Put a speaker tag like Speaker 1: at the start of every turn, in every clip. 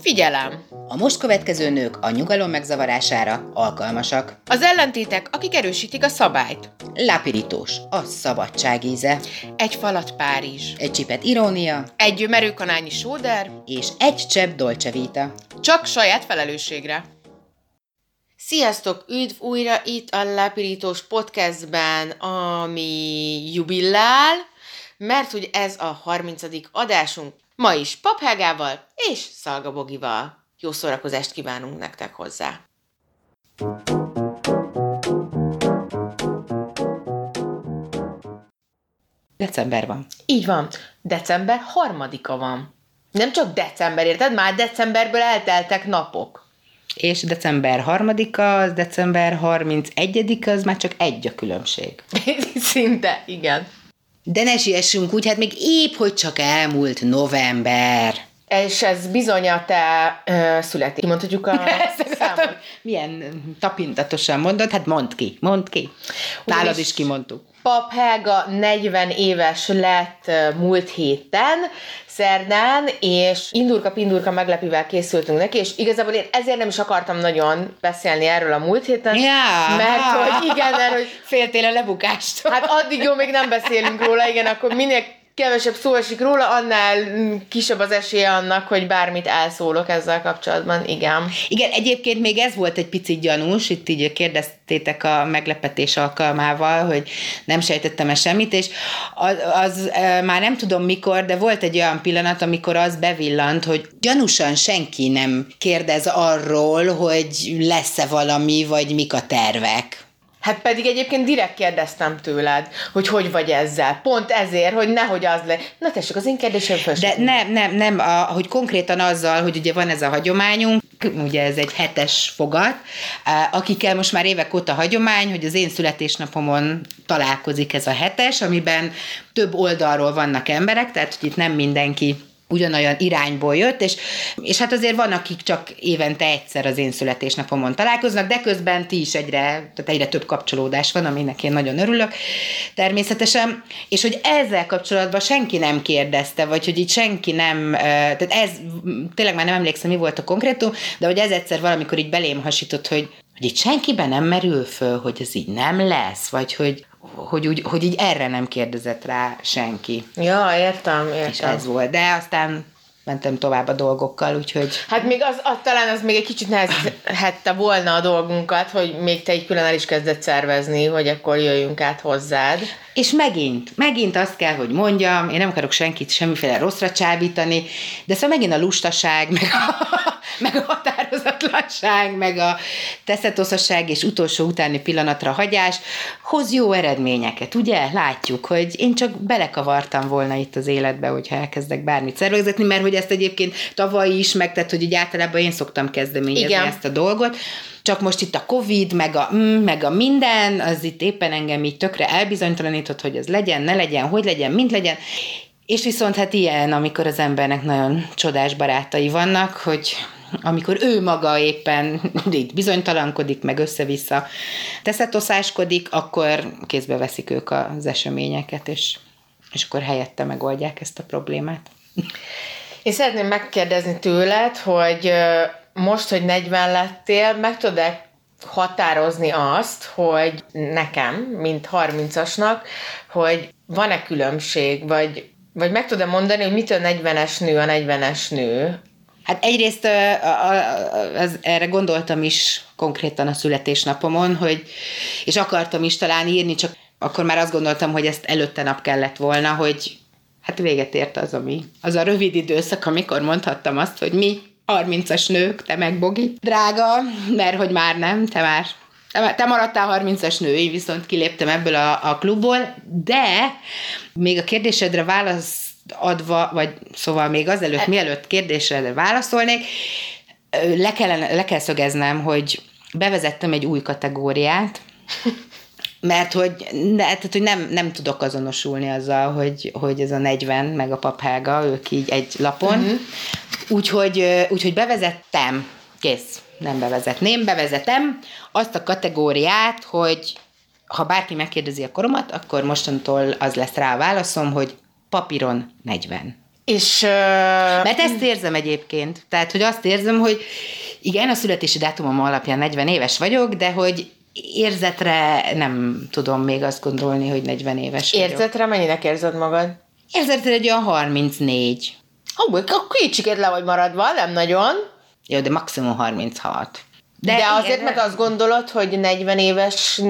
Speaker 1: Figyelem!
Speaker 2: A most következő nők a nyugalom megzavarására alkalmasak.
Speaker 1: Az ellentétek, akik erősítik a szabályt.
Speaker 2: Lápirítós, a szabadság íze.
Speaker 1: Egy falat Párizs.
Speaker 2: Egy csipet irónia.
Speaker 1: Egy merőkanányi sóder.
Speaker 2: És egy csepp dolce vita.
Speaker 1: Csak saját felelősségre. Sziasztok! Üdv újra itt a Lápirítós podcastben, ami jubilál, mert hogy ez a 30. adásunk. Ma is Paphágával és Szalga Bogival. Jó szórakozást kívánunk nektek hozzá!
Speaker 2: December van.
Speaker 1: Így van. December harmadika van. Nem csak december, érted? Már decemberből elteltek napok.
Speaker 2: És december harmadika, az december 31 az már csak egy a különbség.
Speaker 1: Szinte, igen.
Speaker 2: De ne siessünk úgy, hát még épp, hogy csak elmúlt november.
Speaker 1: És ez bizony a te uh, születi. Mondhatjuk a számot.
Speaker 2: Milyen tapintatosan mondod? Hát mondd ki, mondd ki. Nálad is kimondtuk.
Speaker 1: Pap Helga 40 éves lett múlt héten, szerdán, és indurka pindurka meglepővel készültünk neki, és igazából én ezért nem is akartam nagyon beszélni erről a múlt héten,
Speaker 2: Ja,
Speaker 1: mert hogy igen, mert hogy
Speaker 2: Féltél a lebukástól.
Speaker 1: Hát addig jó, még nem beszélünk róla, igen, akkor minél kevesebb szó esik róla, annál kisebb az esélye annak, hogy bármit elszólok ezzel kapcsolatban, igen.
Speaker 2: Igen, egyébként még ez volt egy picit gyanús, itt így kérdeztétek a meglepetés alkalmával, hogy nem sejtettem-e semmit, és az, az már nem tudom mikor, de volt egy olyan pillanat, amikor az bevillant, hogy gyanúsan senki nem kérdez arról, hogy lesz-e valami, vagy mik a tervek.
Speaker 1: Hát pedig egyébként direkt kérdeztem tőled, hogy hogy vagy ezzel. Pont ezért, hogy nehogy az le... Na tessék, az én kérdésem föl.
Speaker 2: De nem, nem, nem, a, hogy konkrétan azzal, hogy ugye van ez a hagyományunk, ugye ez egy hetes fogat, akikkel most már évek óta hagyomány, hogy az én születésnapomon találkozik ez a hetes, amiben több oldalról vannak emberek, tehát hogy itt nem mindenki ugyanolyan irányból jött, és, és hát azért van, akik csak évente egyszer az én születésnapomon találkoznak, de közben ti is egyre, tehát egyre több kapcsolódás van, aminek én nagyon örülök, természetesen, és hogy ezzel kapcsolatban senki nem kérdezte, vagy hogy itt senki nem, tehát ez, tényleg már nem emlékszem, mi volt a konkrétum, de hogy ez egyszer valamikor így belém hasított, hogy, hogy itt senkiben nem merül föl, hogy ez így nem lesz, vagy hogy, hogy, úgy, hogy így erre nem kérdezett rá senki.
Speaker 1: Ja, értem, értem.
Speaker 2: És ez volt. De aztán mentem tovább a dolgokkal, úgyhogy...
Speaker 1: Hát még az, az talán az még egy kicsit nehezhette volna a dolgunkat, hogy még te egy külön el is kezdett szervezni, hogy akkor jöjjünk át hozzád.
Speaker 2: És megint, megint azt kell, hogy mondjam, én nem akarok senkit semmiféle rosszra csábítani, de szóval megint a lustaság, meg a, meg a határozatlanság, meg a teszetoszaság és utolsó utáni pillanatra hagyás hoz jó eredményeket, ugye? Látjuk, hogy én csak belekavartam volna itt az életbe, hogyha elkezdek bármit szervezetni, mert hogy ezt egyébként tavaly is megtett, hogy így általában én szoktam kezdeményezni Igen. ezt a dolgot, csak most itt a Covid, meg a, mm, meg a minden, az itt éppen engem így tökre elbizonytalanított, hogy ez legyen, ne legyen, hogy legyen, mint legyen. És viszont hát ilyen, amikor az embernek nagyon csodás barátai vannak, hogy amikor ő maga éppen itt bizonytalankodik, meg össze-vissza teszetoszáskodik, akkor kézbe veszik ők az eseményeket, és, és akkor helyette megoldják ezt a problémát.
Speaker 1: Én szeretném megkérdezni tőled, hogy most, hogy 40 lettél, meg tudod határozni azt, hogy nekem, mint 30-asnak, hogy van-e különbség, vagy, vagy meg tudom mondani, hogy mitől 40-es nő a 40-es nő?
Speaker 2: Hát egyrészt az, erre gondoltam is konkrétan a születésnapomon, hogy, és akartam is talán írni, csak akkor már azt gondoltam, hogy ezt előtte nap kellett volna, hogy hát véget ért az, ami, az a rövid időszak, amikor mondhattam azt, hogy mi 30-as nők, te meg Bogi, drága, mert hogy már nem, te már te maradtál 30-as nő, én viszont kiléptem ebből a, a klubból, de még a kérdésedre válasz adva, vagy szóval még azelőtt, e- mielőtt kérdésre válaszolnék, le, kellene, le kell szögeznem, hogy bevezettem egy új kategóriát, mert hogy, ne, tehát, hogy nem, nem tudok azonosulni azzal, hogy, hogy ez a 40, meg a paphága, ők így egy lapon. Uh-huh. Úgyhogy, úgyhogy bevezettem, kész, nem bevezetném, bevezetem azt a kategóriát, hogy ha bárki megkérdezi a koromat, akkor mostantól az lesz rá a válaszom, hogy papíron 40.
Speaker 1: És... Uh...
Speaker 2: Mert ezt érzem egyébként. Tehát, hogy azt érzem, hogy igen, a születési dátumom alapján 40 éves vagyok, de hogy érzetre nem tudom még azt gondolni, hogy 40 éves vagyok.
Speaker 1: Érzetre mennyinek érzed magad?
Speaker 2: Érzetre egy olyan 34.
Speaker 1: Ó, oh, kicsiket le vagy maradva, nem nagyon.
Speaker 2: Jó, de maximum 36.
Speaker 1: De, de azért meg azt gondolod, hogy 40 éves,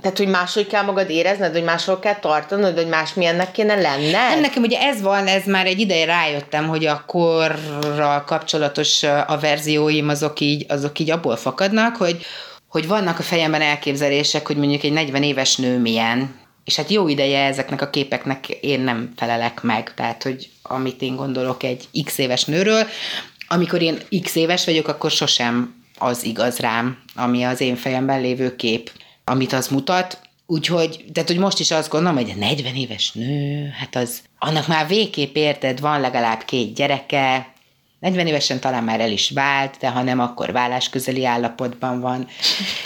Speaker 1: tehát hogy máshogy kell magad érezned, hogy máshol kell tartanod, hogy másmilyennek kéne lenned?
Speaker 2: Nem, nekem ugye ez van, ez már egy ideje rájöttem, hogy a korral kapcsolatos a verzióim azok így, azok így abból fakadnak, hogy, hogy vannak a fejemben elképzelések, hogy mondjuk egy 40 éves nő milyen, és hát jó ideje ezeknek a képeknek én nem felelek meg, tehát hogy amit én gondolok egy x éves nőről, amikor én x éves vagyok, akkor sosem az igaz rám, ami az én fejemben lévő kép, amit az mutat. Úgyhogy, tehát hogy most is azt gondolom, hogy a 40 éves nő, hát az, annak már végképp érted, van legalább két gyereke, 40 évesen talán már el is vált, de ha nem, akkor vállás közeli állapotban van.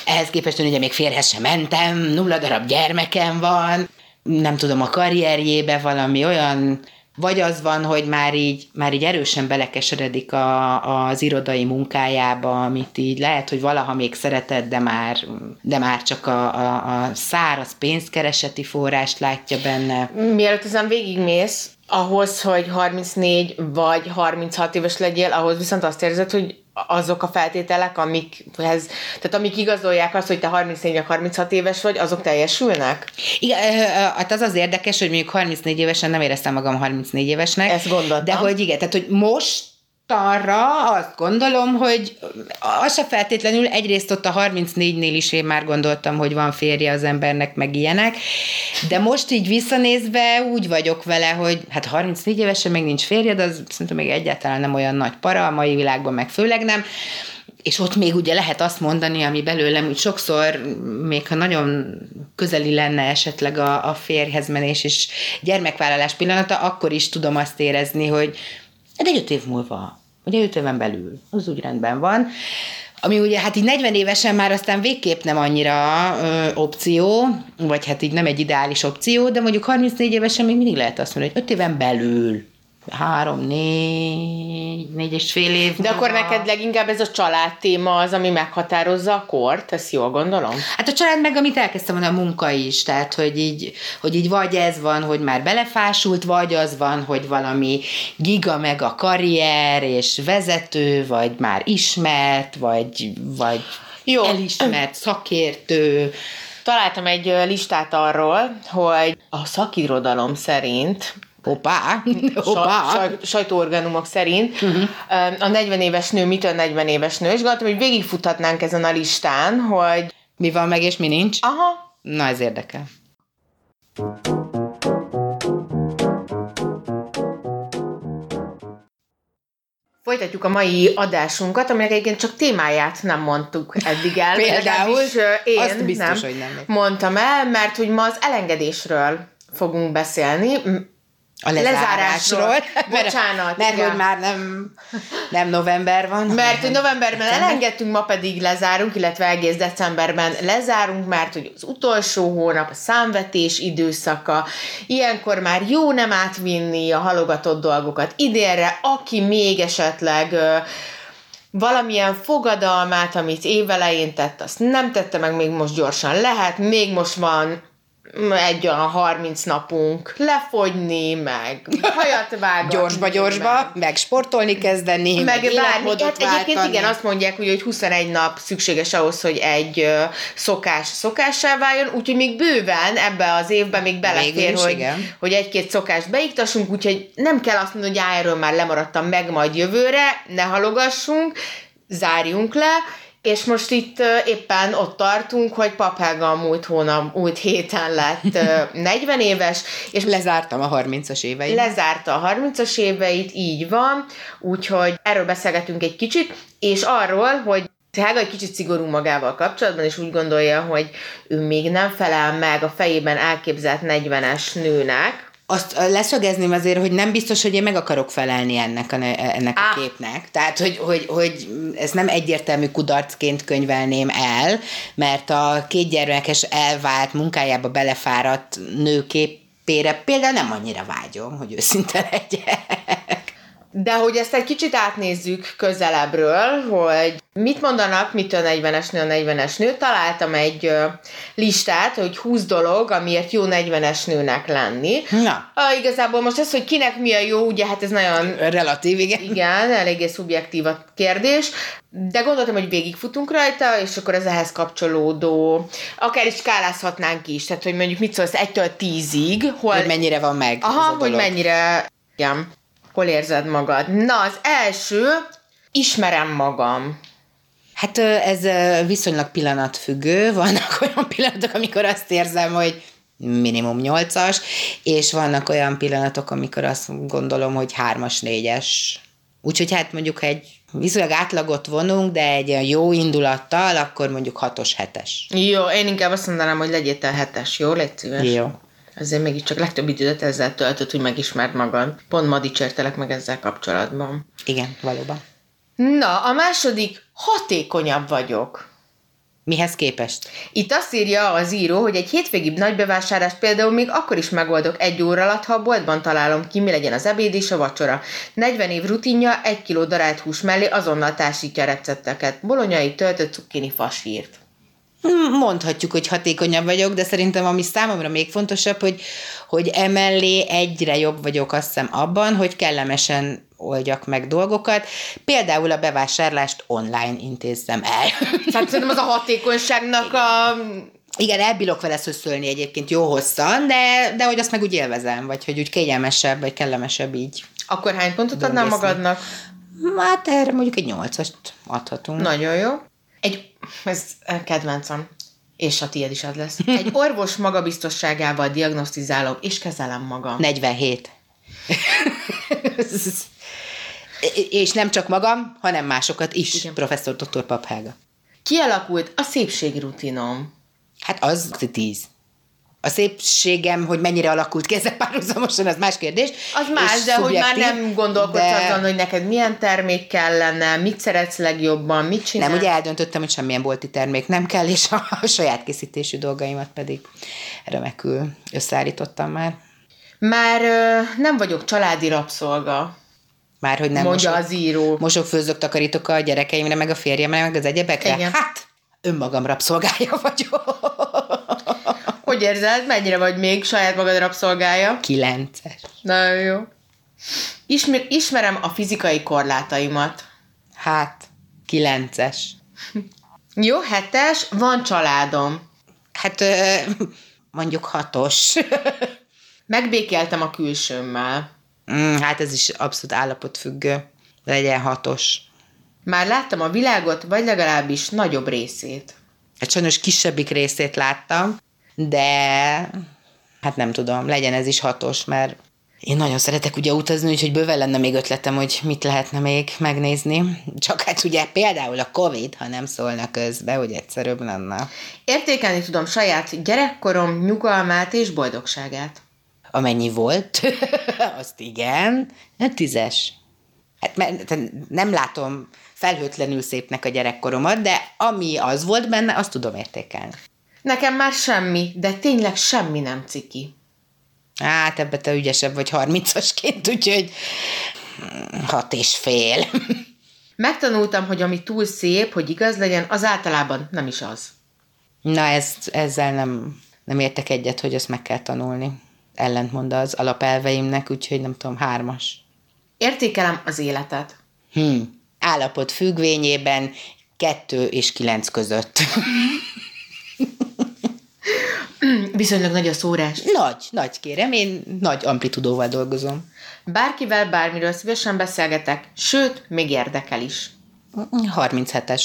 Speaker 2: Ehhez képest ugye még férhez sem mentem, nulla darab gyermekem van, nem tudom, a karrierjébe valami olyan vagy az van, hogy már így, már így erősen belekeseredik a, az irodai munkájába, amit így lehet, hogy valaha még szeretett, de már, de már csak a, a, a száraz pénzkereseti forrást látja benne.
Speaker 1: Mielőtt ezen végigmész, ahhoz, hogy 34 vagy 36 éves legyél, ahhoz viszont azt érzed, hogy azok a feltételek, amikhez, tehát amik igazolják azt, hogy te 34 vagy 36 éves vagy, azok teljesülnek?
Speaker 2: Igen, hát az az érdekes, hogy mondjuk 34 évesen nem éreztem magam 34 évesnek.
Speaker 1: Ezt gondoltam.
Speaker 2: De hogy igen, tehát hogy most arra azt gondolom, hogy az se feltétlenül, egyrészt ott a 34-nél is én már gondoltam, hogy van férje az embernek, meg ilyenek, de most így visszanézve úgy vagyok vele, hogy hát 34 évesen még nincs férje, de az szerintem még egyáltalán nem olyan nagy para, a mai világban meg főleg nem, és ott még ugye lehet azt mondani, ami belőlem úgy sokszor, még ha nagyon közeli lenne esetleg a, a férjhez menés és gyermekvállalás pillanata, akkor is tudom azt érezni, hogy de egy öt év múlva Ugye 5 éven belül, az úgy rendben van. Ami ugye hát így 40 évesen már aztán végképp nem annyira ö, opció, vagy hát így nem egy ideális opció, de mondjuk 34 évesen még mindig lehet azt mondani, hogy 5 éven belül három, négy, négy és fél év.
Speaker 1: De akkor neked leginkább ez a család téma az, ami meghatározza a kort, ezt jól gondolom?
Speaker 2: Hát a család meg, amit elkezdtem, a munka is, tehát hogy így, hogy így vagy ez van, hogy már belefásult, vagy az van, hogy valami giga meg a karrier, és vezető, vagy már ismert, vagy, vagy Jó. elismert szakértő.
Speaker 1: Találtam egy listát arról, hogy a szakirodalom szerint
Speaker 2: Hoppá, hoppá.
Speaker 1: Saj, sajtóorganumok szerint uh-huh. a 40 éves nő mitől 40 éves nő, és gondoltam, hogy végigfuthatnánk ezen a listán, hogy
Speaker 2: mi van meg és mi nincs.
Speaker 1: Aha.
Speaker 2: Na, ez érdekel.
Speaker 1: Folytatjuk a mai adásunkat, aminek egyébként csak témáját nem mondtuk eddig el.
Speaker 2: Például?
Speaker 1: Én
Speaker 2: azt biztos,
Speaker 1: nem
Speaker 2: hogy nem.
Speaker 1: Mondtam el, mert hogy ma az elengedésről fogunk beszélni,
Speaker 2: a lezárásról. lezárásról.
Speaker 1: Bocsánat.
Speaker 2: Mert, mert hogy már nem, nem november van.
Speaker 1: Mert hogy novemberben elengedtünk, ma pedig lezárunk, illetve egész decemberben lezárunk, mert hogy az utolsó hónap, a számvetés időszaka, ilyenkor már jó nem átvinni a halogatott dolgokat idénre, aki még esetleg valamilyen fogadalmát, amit évelején tett, azt nem tette meg, még most gyorsan lehet, még most van egy olyan 30 napunk lefogyni, meg hajat vágni.
Speaker 2: Gyorsba, gyorsba, meg, meg sportolni kezdeni, meg, meg bármi. Hát
Speaker 1: egyébként igen, azt mondják, hogy, hogy 21 nap szükséges ahhoz, hogy egy szokás szokássá váljon, úgyhogy még bőven ebbe az évben még belefér, hogy, igen. hogy egy-két szokást beiktassunk, úgyhogy nem kell azt mondani, hogy erről már lemaradtam meg majd jövőre, ne halogassunk, zárjunk le, és most itt éppen ott tartunk, hogy Papága a múlt hónap, múlt héten lett 40 éves, és
Speaker 2: lezártam a 30-as éveit.
Speaker 1: Lezárta a 30-as éveit, így van, úgyhogy erről beszélgetünk egy kicsit, és arról, hogy Hága egy kicsit szigorú magával kapcsolatban, és úgy gondolja, hogy ő még nem felel meg a fejében elképzelt 40-es nőnek,
Speaker 2: azt leszögezném azért, hogy nem biztos, hogy én meg akarok felelni ennek a, ennek a képnek. Tehát, hogy, hogy, hogy ez nem egyértelmű kudarcként könyvelném el, mert a kétgyermekes elvált munkájába belefáradt nőképére például nem annyira vágyom, hogy őszinte legyen.
Speaker 1: De hogy ezt egy kicsit átnézzük közelebbről, hogy mit mondanak, mit a 40-es nő, a 40-es nő, találtam egy listát, hogy 20 dolog, amiért jó 40-es nőnek lenni.
Speaker 2: Na.
Speaker 1: A, igazából most ez, hogy kinek mi a jó, ugye hát ez nagyon
Speaker 2: Relatív, igen.
Speaker 1: igen, eléggé szubjektív a kérdés, de gondoltam, hogy végigfutunk rajta, és akkor ez ehhez kapcsolódó, akár is skálázhatnánk is, tehát hogy mondjuk mit szólsz egytől tízig, hol...
Speaker 2: Hogy mennyire van meg
Speaker 1: Aha, hogy mennyire, igen, hol érzed magad. Na, az első, ismerem magam.
Speaker 2: Hát ez viszonylag pillanatfüggő. Vannak olyan pillanatok, amikor azt érzem, hogy minimum nyolcas, és vannak olyan pillanatok, amikor azt gondolom, hogy hármas, négyes. Úgyhogy hát mondjuk, ha egy viszonylag átlagot vonunk, de egy jó indulattal, akkor mondjuk hatos, hetes.
Speaker 1: Jó, én inkább azt mondanám, hogy legyél te hetes, jó? Légy szíves.
Speaker 2: Jó.
Speaker 1: Azért mégiscsak legtöbb időt ezzel töltött, hogy megismerd magad. Pont ma dicsértelek meg ezzel kapcsolatban.
Speaker 2: Igen, valóban.
Speaker 1: Na, a második, hatékonyabb vagyok.
Speaker 2: Mihez képest?
Speaker 1: Itt azt írja az író, hogy egy hétvégi nagybevásárlást például még akkor is megoldok egy óra alatt, ha a boltban találom ki, mi legyen az ebéd és a vacsora. 40 év rutinja, egy kiló darált hús mellé azonnal társítja a recepteket. Bolonyai töltött cukkini fasírt.
Speaker 2: Mondhatjuk, hogy hatékonyabb vagyok, de szerintem ami számomra még fontosabb, hogy, hogy emellé egyre jobb vagyok azt hiszem abban, hogy kellemesen oldjak meg dolgokat. Például a bevásárlást online intézzem el.
Speaker 1: Tehát szerintem az a hatékonyságnak a...
Speaker 2: Igen, elbírok vele szöszölni egyébként jó hosszan, de, de hogy azt meg úgy élvezem, vagy hogy úgy kényelmesebb, vagy kellemesebb így.
Speaker 1: Akkor hány pontot adnál magadnak?
Speaker 2: Hát erre mondjuk egy nyolcast adhatunk.
Speaker 1: Nagyon jó. Egy, ez kedvencem, és a tiéd is az lesz. Egy orvos magabiztosságával diagnosztizálom, és kezelem magam.
Speaker 2: 47. És nem csak magam, hanem másokat is,
Speaker 1: Igen.
Speaker 2: Professzor dr. Paphága.
Speaker 1: Kialakult a szépségrutinom.
Speaker 2: Hát az 10. A szépségem, hogy mennyire alakult ki ezzel párhuzamosan, az más kérdés.
Speaker 1: Az más, de hogy már nem gondolkodsz
Speaker 2: de
Speaker 1: azon, hogy neked milyen termék kellene, mit szeretsz legjobban, mit csinálsz.
Speaker 2: Nem, ugye eldöntöttem, hogy semmilyen bolti termék nem kell, és a, a saját készítésű dolgaimat pedig remekül összeállítottam már.
Speaker 1: Már ö, nem vagyok családi rabszolga,
Speaker 2: Már hogy nem
Speaker 1: mondja
Speaker 2: mosok,
Speaker 1: az író.
Speaker 2: mosok, főzök, takarítok a gyerekeimre, meg a férjemre, meg az egyebekre.
Speaker 1: Igen.
Speaker 2: Hát, önmagam rabszolgája vagyok.
Speaker 1: Hogy érzed, mennyire vagy még saját magad rabszolgája?
Speaker 2: Kilences.
Speaker 1: Nagyon jó. Ismer, ismerem a fizikai korlátaimat.
Speaker 2: Hát, kilences.
Speaker 1: Jó, hetes, van családom.
Speaker 2: Hát, ö, mondjuk hatos.
Speaker 1: Megbékéltem a külsőmmel.
Speaker 2: Mm, hát ez is abszolút állapotfüggő. Legyen hatos.
Speaker 1: Már láttam a világot, vagy legalábbis nagyobb részét.
Speaker 2: Hát sajnos kisebbik részét láttam, de hát nem tudom, legyen ez is hatos, mert én nagyon szeretek ugye utazni, úgyhogy bőven lenne még ötletem, hogy mit lehetne még megnézni. Csak hát ugye például a Covid, ha nem szólna közbe, hogy egyszerűbb lenne.
Speaker 1: Értékelni tudom saját gyerekkorom nyugalmát és boldogságát.
Speaker 2: Amennyi volt, azt igen, hát tízes. Hát mert nem látom felhőtlenül szépnek a gyerekkoromat, de ami az volt benne, azt tudom értékelni.
Speaker 1: Nekem már semmi, de tényleg semmi nem ciki.
Speaker 2: Hát ebbe te ügyesebb vagy 30-asként, úgyhogy hat és fél.
Speaker 1: Megtanultam, hogy ami túl szép, hogy igaz legyen, az általában nem is az.
Speaker 2: Na, ez, ezzel nem, nem értek egyet, hogy ezt meg kell tanulni. Ellentmond az alapelveimnek, úgyhogy nem tudom, hármas.
Speaker 1: Értékelem az életet.
Speaker 2: Hm. Állapot függvényében kettő és kilenc között.
Speaker 1: Viszonylag nagy a szórás.
Speaker 2: nagy, nagy kérem, én nagy amplitudóval dolgozom.
Speaker 1: Bárkivel bármiről szívesen beszélgetek, sőt, még érdekel is.
Speaker 2: 37-es.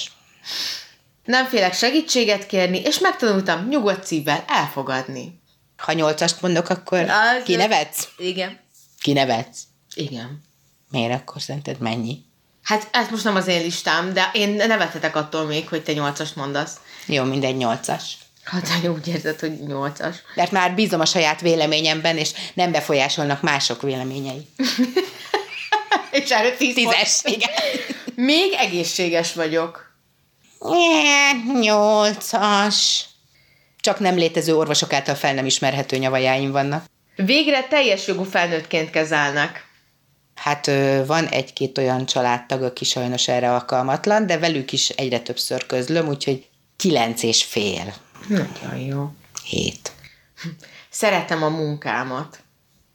Speaker 1: Nem félek segítséget kérni, és megtanultam nyugodt szívvel elfogadni.
Speaker 2: Ha nyolcast mondok, akkor
Speaker 1: Az-
Speaker 2: kinevetsz?
Speaker 1: Igen.
Speaker 2: Kinevetsz.
Speaker 1: Igen.
Speaker 2: Miért akkor szerinted mennyi?
Speaker 1: Hát ez most nem az én listám, de én nevethetek attól még, hogy te nyolcas mondasz.
Speaker 2: Jó, mindegy nyolcas.
Speaker 1: Hát ha úgy érzed, hogy nyolcas.
Speaker 2: Mert már bízom a saját véleményemben, és nem befolyásolnak mások véleményei.
Speaker 1: És erre tíz
Speaker 2: Tízes, igen.
Speaker 1: Még egészséges vagyok.
Speaker 2: Nyolcas. Csak nem létező orvosok által fel nem ismerhető nyavajáim vannak.
Speaker 1: Végre teljes jogú felnőttként kezelnek.
Speaker 2: Hát van egy-két olyan családtag, aki sajnos erre alkalmatlan, de velük is egyre többször közlöm, úgyhogy kilenc és fél,
Speaker 1: Nagyon jó.
Speaker 2: hét.
Speaker 1: Szeretem a munkámat.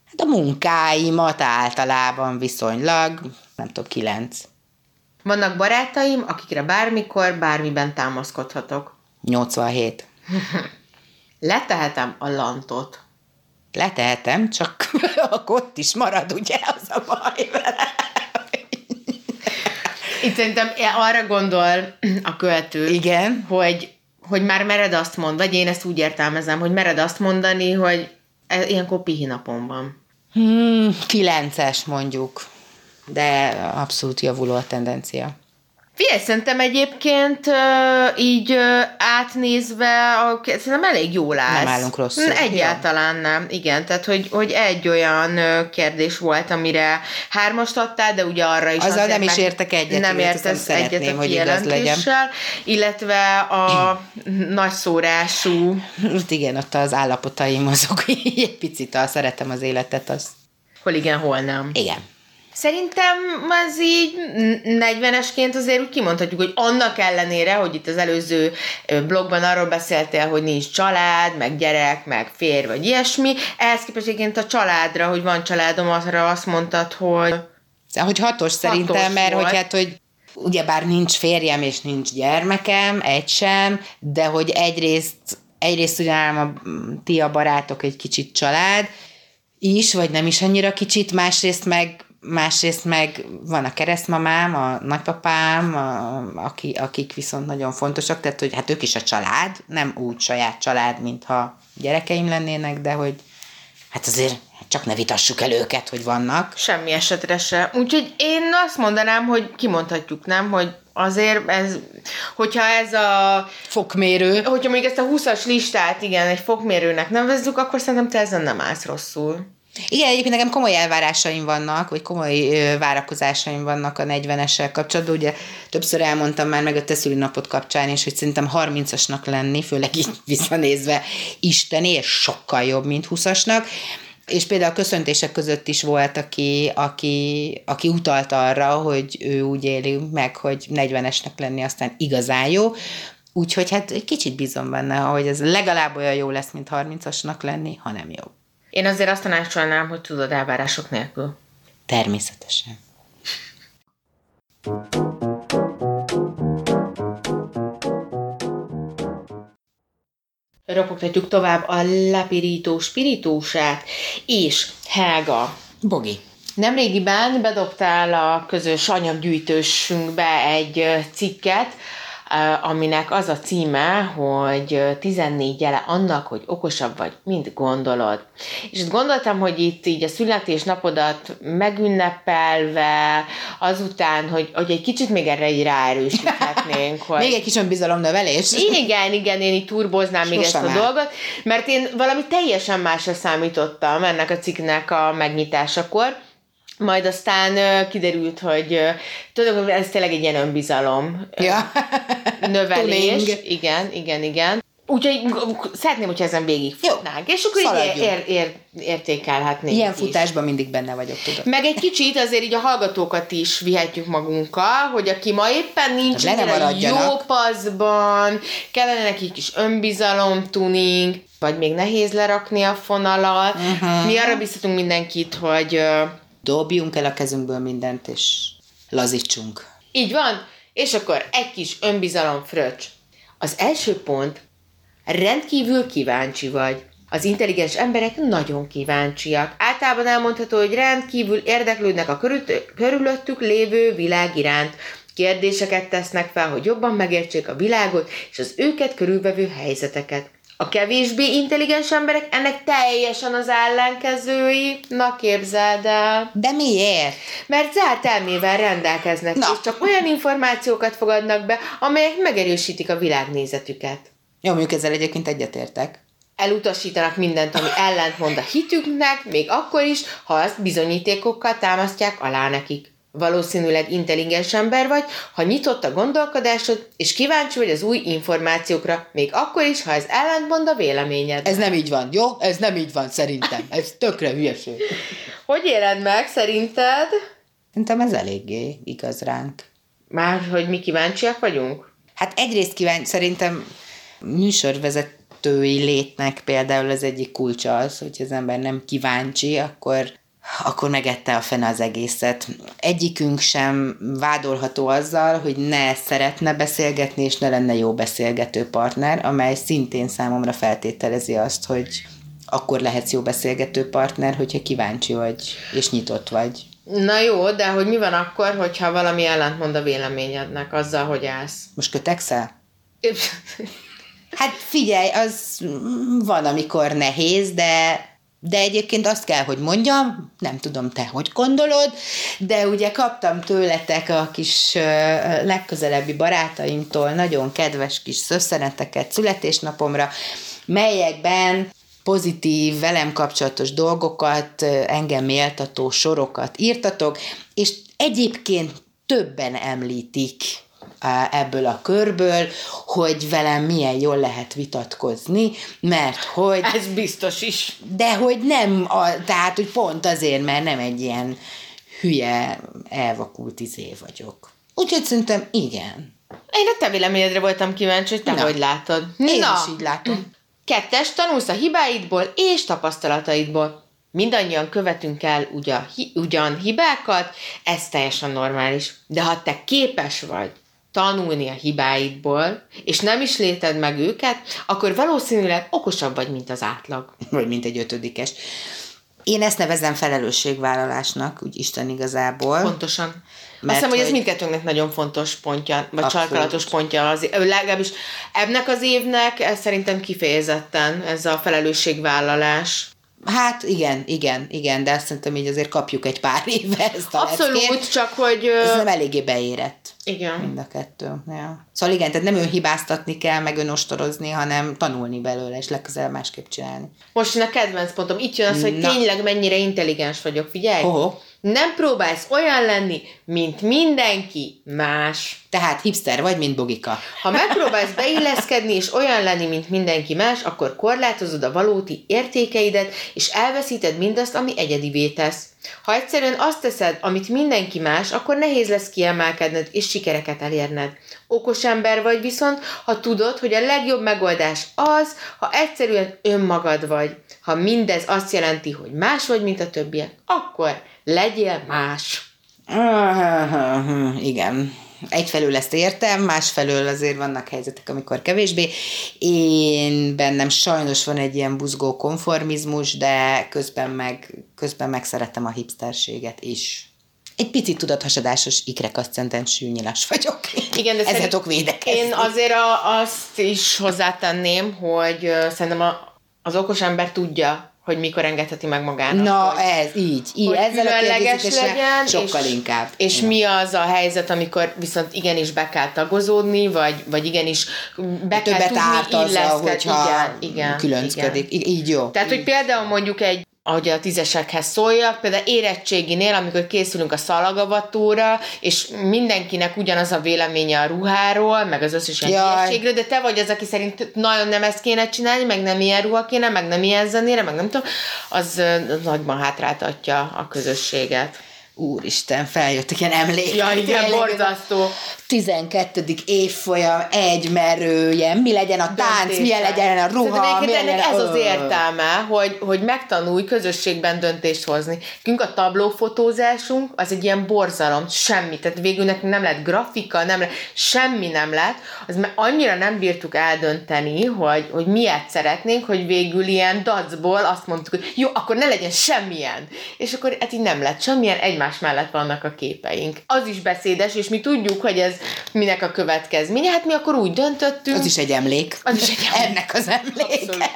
Speaker 2: Hát a munkáimat általában viszonylag, nem tudom, kilenc.
Speaker 1: Vannak barátaim, akikre bármikor, bármiben támaszkodhatok.
Speaker 2: 87.
Speaker 1: Letehetem a lantot.
Speaker 2: Letehetem, csak ott is marad, ugye, az a baj vele.
Speaker 1: Itt szerintem arra gondol a követő,
Speaker 2: Igen.
Speaker 1: hogy, hogy már mered azt mondani, vagy én ezt úgy értelmezem, hogy mered azt mondani, hogy e- ilyenkor pihinapom van.
Speaker 2: Hmm, kilences mondjuk, de abszolút javuló a tendencia.
Speaker 1: Figyelj, szerintem egyébként így átnézve, a, szerintem elég jól állsz.
Speaker 2: Nem állunk rosszul.
Speaker 1: Hm, Egyáltalán nem, igen. Tehát, hogy, hogy egy olyan kérdés volt, amire hármast adtál, de ugye arra is
Speaker 2: Azzal nem is értek egyet,
Speaker 1: Nem értesz egyet a kijelentéssel, illetve a nagyszórású,
Speaker 2: Ott igen, ott az állapotaim azok egy picit, a szeretem az életet, az
Speaker 1: hol igen, hol nem.
Speaker 2: igen.
Speaker 1: Szerintem ez így 40-esként azért úgy kimondhatjuk, hogy annak ellenére, hogy itt az előző blogban arról beszéltél, hogy nincs család, meg gyerek, meg férj, vagy ilyesmi, ehhez képest egyébként a családra, hogy van családom, arra azt mondtad, hogy
Speaker 2: Hogy hatos szerintem, mert
Speaker 1: volt.
Speaker 2: hogy hát, hogy ugyebár nincs férjem és nincs gyermekem, egy sem, de hogy egyrészt, egyrészt ugyanám a ti a barátok egy kicsit család is, vagy nem is annyira kicsit, másrészt meg másrészt meg van a keresztmamám, a nagypapám, a, aki, akik viszont nagyon fontosak, tehát hogy hát ők is a család, nem úgy saját család, mintha gyerekeim lennének, de hogy hát azért csak ne vitassuk el őket, hogy vannak.
Speaker 1: semmi esetre se. Úgyhogy én azt mondanám, hogy kimondhatjuk, nem, hogy azért ez, hogyha ez a,
Speaker 2: Fokmérő.
Speaker 1: hogyha még ezt a 20-as listát, igen, egy fokmérőnek nevezzük, akkor szerintem te ezen nem állsz rosszul.
Speaker 2: Igen, egyébként nekem komoly elvárásaim vannak, vagy komoly várakozásaim vannak a 40-essel kapcsolatban. Ugye többször elmondtam már meg a te szülinapot kapcsán is, hogy szerintem 30-asnak lenni, főleg így visszanézve isteni, és sokkal jobb, mint 20-asnak. És például a köszöntések között is volt, aki, aki, aki utalt arra, hogy ő úgy éli meg, hogy 40-esnek lenni aztán igazán jó. Úgyhogy hát egy kicsit bízom benne, hogy ez legalább olyan jó lesz, mint 30-asnak lenni, ha nem jobb.
Speaker 1: Én azért azt tanácsolnám, hogy tudod elvárások nélkül.
Speaker 2: Természetesen.
Speaker 1: Ropogtatjuk tovább a lapirító spiritósát, és Helga,
Speaker 2: Bogi.
Speaker 1: Nemrégiben bedobtál a közös anyaggyűjtősünkbe egy cikket, aminek az a címe, hogy ö, 14 jele annak, hogy okosabb vagy, mint gondolod. És itt gondoltam, hogy itt így a születésnapodat megünnepelve, azután, hogy, hogy egy kicsit még erre így ráerősíthetnénk, hogy...
Speaker 2: Még egy kis önbizalomnövelés.
Speaker 1: Igen, igen, én így turboznám még ezt a
Speaker 2: áll.
Speaker 1: dolgot, mert én valami teljesen másra számítottam ennek a cikknek a megnyitásakor, majd aztán kiderült, hogy hogy ez tényleg egy ilyen önbizalom
Speaker 2: Ja.
Speaker 1: növelés. Igen, igen, igen. Úgyhogy szeretném, hogyha ezen végigfutnánk, és akkor így
Speaker 2: szaladjunk.
Speaker 1: ér, ér, értékelhetnénk
Speaker 2: Ilyen
Speaker 1: is.
Speaker 2: futásban mindig benne vagyok, tudod.
Speaker 1: Meg egy kicsit azért így a hallgatókat is vihetjük magunkkal, hogy aki ma éppen nincs annyira
Speaker 2: maradjanak.
Speaker 1: jó paszban, kellene neki kis önbizalom, tuning, vagy még nehéz lerakni a fonalat.
Speaker 2: Mhm.
Speaker 1: Uh-huh. Mi arra biztatunk mindenkit, hogy
Speaker 2: Dobjunk el a kezünkből mindent, és lazítsunk.
Speaker 1: így van, és akkor egy kis önbizalom fröccs. Az első pont, rendkívül kíváncsi vagy. Az intelligens emberek nagyon kíváncsiak. Általában elmondható, hogy rendkívül érdeklődnek a körülöttük lévő világ iránt. Kérdéseket tesznek fel, hogy jobban megértsék a világot és az őket körülvevő helyzeteket. A kevésbé intelligens emberek ennek teljesen az ellenkezői. Na képzeld el.
Speaker 2: De miért?
Speaker 1: Mert zárt elmével rendelkeznek,
Speaker 2: Na.
Speaker 1: és csak olyan információkat fogadnak be, amelyek megerősítik a világnézetüket.
Speaker 2: Jó, mondjuk ezzel egyébként egyetértek.
Speaker 1: Elutasítanak mindent, ami ellentmond a hitüknek, még akkor is, ha azt bizonyítékokkal támasztják alá nekik. Valószínűleg intelligens ember vagy, ha nyitott a gondolkodásod, és kíváncsi vagy az új információkra, még akkor is, ha ez ellentmond a véleményed.
Speaker 2: Ez nem így van, jó? Ez nem így van, szerintem. Ez tökre hülyeség.
Speaker 1: Hogy éled meg, szerinted?
Speaker 2: Szerintem ez eléggé igaz ránk.
Speaker 1: Már, hogy mi kíváncsiak vagyunk?
Speaker 2: Hát egyrészt kíváncsi, szerintem műsorvezetői létnek például az egyik kulcsa az, hogy az ember nem kíváncsi, akkor akkor megette a fene az egészet. Egyikünk sem vádolható azzal, hogy ne szeretne beszélgetni, és ne lenne jó beszélgető partner, amely szintén számomra feltételezi azt, hogy akkor lehetsz jó beszélgető partner, hogyha kíváncsi vagy, és nyitott vagy.
Speaker 1: Na jó, de hogy mi van akkor, hogyha valami ellentmond a véleményednek azzal, hogy állsz?
Speaker 2: Most kötekszel? Hát figyelj, az van, amikor nehéz, de de egyébként azt kell, hogy mondjam, nem tudom te, hogy gondolod, de ugye kaptam tőletek a kis legközelebbi barátaimtól nagyon kedves kis szösszeneteket születésnapomra, melyekben pozitív, velem kapcsolatos dolgokat, engem méltató sorokat írtatok, és egyébként többen említik ebből a körből, hogy velem milyen jól lehet vitatkozni, mert hogy...
Speaker 1: Ez biztos is.
Speaker 2: De hogy nem, a, tehát hogy pont azért, mert nem egy ilyen hülye, elvakult izé vagyok. Úgyhogy szerintem igen.
Speaker 1: Én a te véleményedre voltam kíváncsi, hogy te Na. hogy látod.
Speaker 2: Én Na. is így látom.
Speaker 1: Kettes, tanulsz a hibáidból és tapasztalataidból. Mindannyian követünk el ugyan, ugyan hibákat, ez teljesen normális. De ha te képes vagy tanulni a hibáidból, és nem is léted meg őket, akkor valószínűleg okosabb vagy, mint az átlag.
Speaker 2: Vagy mint egy ötödikes. Én ezt nevezem felelősségvállalásnak, úgy Isten igazából.
Speaker 1: Pontosan. Mert Azt hiszem, hogy ez mindkettőnknek nagyon fontos pontja, vagy sarkalatos pontja, az, legalábbis ebnek az évnek ez szerintem kifejezetten ez a felelősségvállalás.
Speaker 2: Hát igen, igen, igen, de azt szerintem így azért kapjuk egy pár éve ezt a
Speaker 1: Abszolút, leckét. csak hogy...
Speaker 2: Ez nem eléggé beérett.
Speaker 1: Igen.
Speaker 2: Mind a kettő. Ja. Szóval igen, tehát nem önhibáztatni kell, meg önostorozni, hanem tanulni belőle, és legközelebb másképp csinálni.
Speaker 1: Most a kedvenc pontom. Itt jön az, hogy Na. tényleg mennyire intelligens vagyok. Figyelj!
Speaker 2: Oho.
Speaker 1: Nem próbálsz olyan lenni, mint mindenki más.
Speaker 2: Tehát hipster vagy, mint Bogika.
Speaker 1: Ha megpróbálsz beilleszkedni és olyan lenni, mint mindenki más, akkor korlátozod a valóti értékeidet, és elveszíted mindazt, ami egyedivé tesz. Ha egyszerűen azt teszed, amit mindenki más, akkor nehéz lesz kiemelkedned és sikereket elérned. Okos ember vagy viszont, ha tudod, hogy a legjobb megoldás az, ha egyszerűen önmagad vagy. Ha mindez azt jelenti, hogy más vagy, mint a többiek, akkor legyél más.
Speaker 2: Igen. Egyfelől ezt értem, másfelől azért vannak helyzetek, amikor kevésbé. Én bennem sajnos van egy ilyen buzgó konformizmus, de közben meg, közben meg szeretem a hipsterséget is. Egy picit tudathasadásos, ikrekaszcendensű nyilas vagyok.
Speaker 1: Igen, de
Speaker 2: Ezzel tudok védekezni.
Speaker 1: Én azért a, azt is hozzátenném, hogy szerintem a, az okos ember tudja, hogy mikor engedheti meg magának.
Speaker 2: Na, hogy, ez, így. így hogy ezzel a legyen, sokkal és, inkább.
Speaker 1: És ja. mi az a helyzet, amikor viszont igenis be kell tagozódni, vagy, vagy igenis be kell tudni illeszkedni.
Speaker 2: hogyha igen, igen, különcködik. Igen. Így jó.
Speaker 1: Tehát, hogy például mondjuk egy ahogy a tízesekhez szóljak, például érettséginél, amikor készülünk a szalagavatóra, és mindenkinek ugyanaz a véleménye a ruháról, meg az összes ilyen de te vagy az, aki szerint nagyon nem ezt kéne csinálni, meg nem ilyen ruha kéne, meg nem ilyen zenére, meg nem tudom, az nagyban hátráltatja a közösséget.
Speaker 2: Úristen, feljöttek ilyen emlékek.
Speaker 1: Ja, igen, borzasztó.
Speaker 2: 12. évfolyam, egy merője, mi legyen a tánc, Döntése. milyen legyen a ruha, mi
Speaker 1: legyen ez az értelme, hogy, hogy megtanulj közösségben döntést hozni. Nekünk a tablófotózásunk az egy ilyen borzalom, semmi, tehát végül nekünk nem lett grafika, nem lett, semmi nem lett, az mert annyira nem bírtuk eldönteni, hogy, hogy miért szeretnénk, hogy végül ilyen dacból azt mondtuk, hogy jó, akkor ne legyen semmilyen. És akkor hát így nem lett semmilyen, egymás mellett vannak a képeink. Az is beszédes, és mi tudjuk, hogy ez minek a következménye. Hát mi akkor úgy döntöttünk.
Speaker 2: Az is egy emlék.
Speaker 1: Az is egy emlék.
Speaker 2: Ennek az emléke.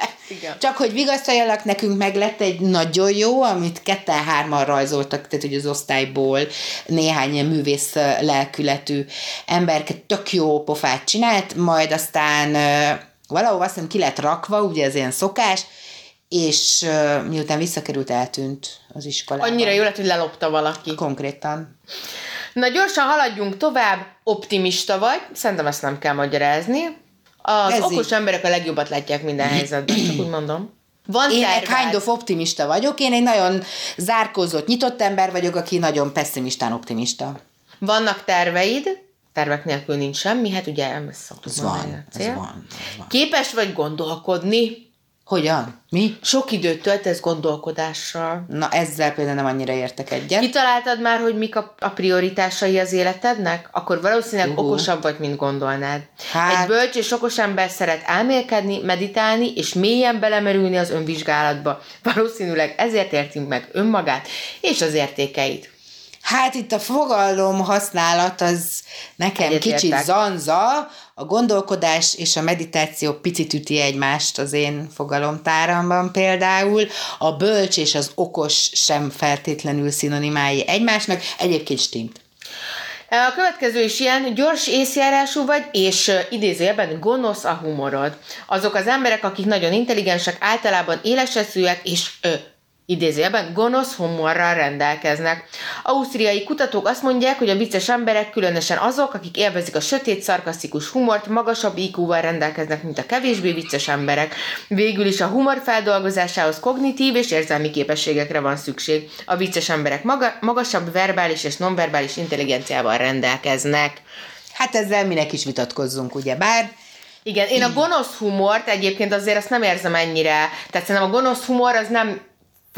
Speaker 2: Csak hogy vigasztaljalak, nekünk meg lett egy nagyon jó, amit ketten-hárman rajzoltak, tehát hogy az osztályból néhány ilyen művész lelkületű emberke tök jó pofát csinált, majd aztán valahol azt hiszem ki lett rakva, ugye ez ilyen szokás, és uh, miután visszakerült, eltűnt az iskolában.
Speaker 1: Annyira jó lett, hogy lelopta valaki.
Speaker 2: Konkrétan.
Speaker 1: Na gyorsan haladjunk tovább, optimista vagy, szerintem ezt nem kell magyarázni. Az Ez okos így. emberek a legjobbat látják minden helyzetben, csak úgy mondom. Van
Speaker 2: Én egy kind of optimista vagyok, én egy nagyon zárkózott, nyitott ember vagyok, aki nagyon pessimistán optimista.
Speaker 1: Vannak terveid, tervek nélkül nincs semmi, hát ugye ez szoktuk
Speaker 2: Ez van, ez van, ez van.
Speaker 1: Képes vagy gondolkodni?
Speaker 2: Hogyan? Mi?
Speaker 1: Sok időt töltesz gondolkodással.
Speaker 2: Na ezzel például nem annyira értek egyet.
Speaker 1: Kitaláltad már, hogy mik a, a prioritásai az életednek? Akkor valószínűleg
Speaker 2: Uhú.
Speaker 1: okosabb vagy, mint gondolnád.
Speaker 2: Hát-
Speaker 1: Egy bölcs és okos ember szeret elmélkedni, meditálni és mélyen belemerülni az önvizsgálatba. Valószínűleg ezért értünk meg önmagát és az értékeit.
Speaker 2: Hát itt a fogalom használat az nekem
Speaker 1: Egyetértek.
Speaker 2: kicsit zanza, a gondolkodás és a meditáció picit üti egymást az én fogalomtáramban például, a bölcs és az okos sem feltétlenül szinonimái egymásnak, egyébként stimmt.
Speaker 1: A következő is ilyen, gyors észjárású vagy, és idézőjelben gonosz a humorod. Azok az emberek, akik nagyon intelligensek, általában éleseszűek, és ö, idézőjelben gonosz humorral rendelkeznek. Ausztriai kutatók azt mondják, hogy a vicces emberek, különösen azok, akik élvezik a sötét, szarkasztikus humort, magasabb IQ-val rendelkeznek, mint a kevésbé vicces emberek. Végül is a humor feldolgozásához kognitív és érzelmi képességekre van szükség. A vicces emberek maga, magasabb verbális és nonverbális intelligenciával rendelkeznek.
Speaker 2: Hát ezzel minek is vitatkozzunk, ugye bár
Speaker 1: Igen, én a gonosz humort egyébként azért azt nem érzem ennyire, tehát szerintem a gonosz humor az nem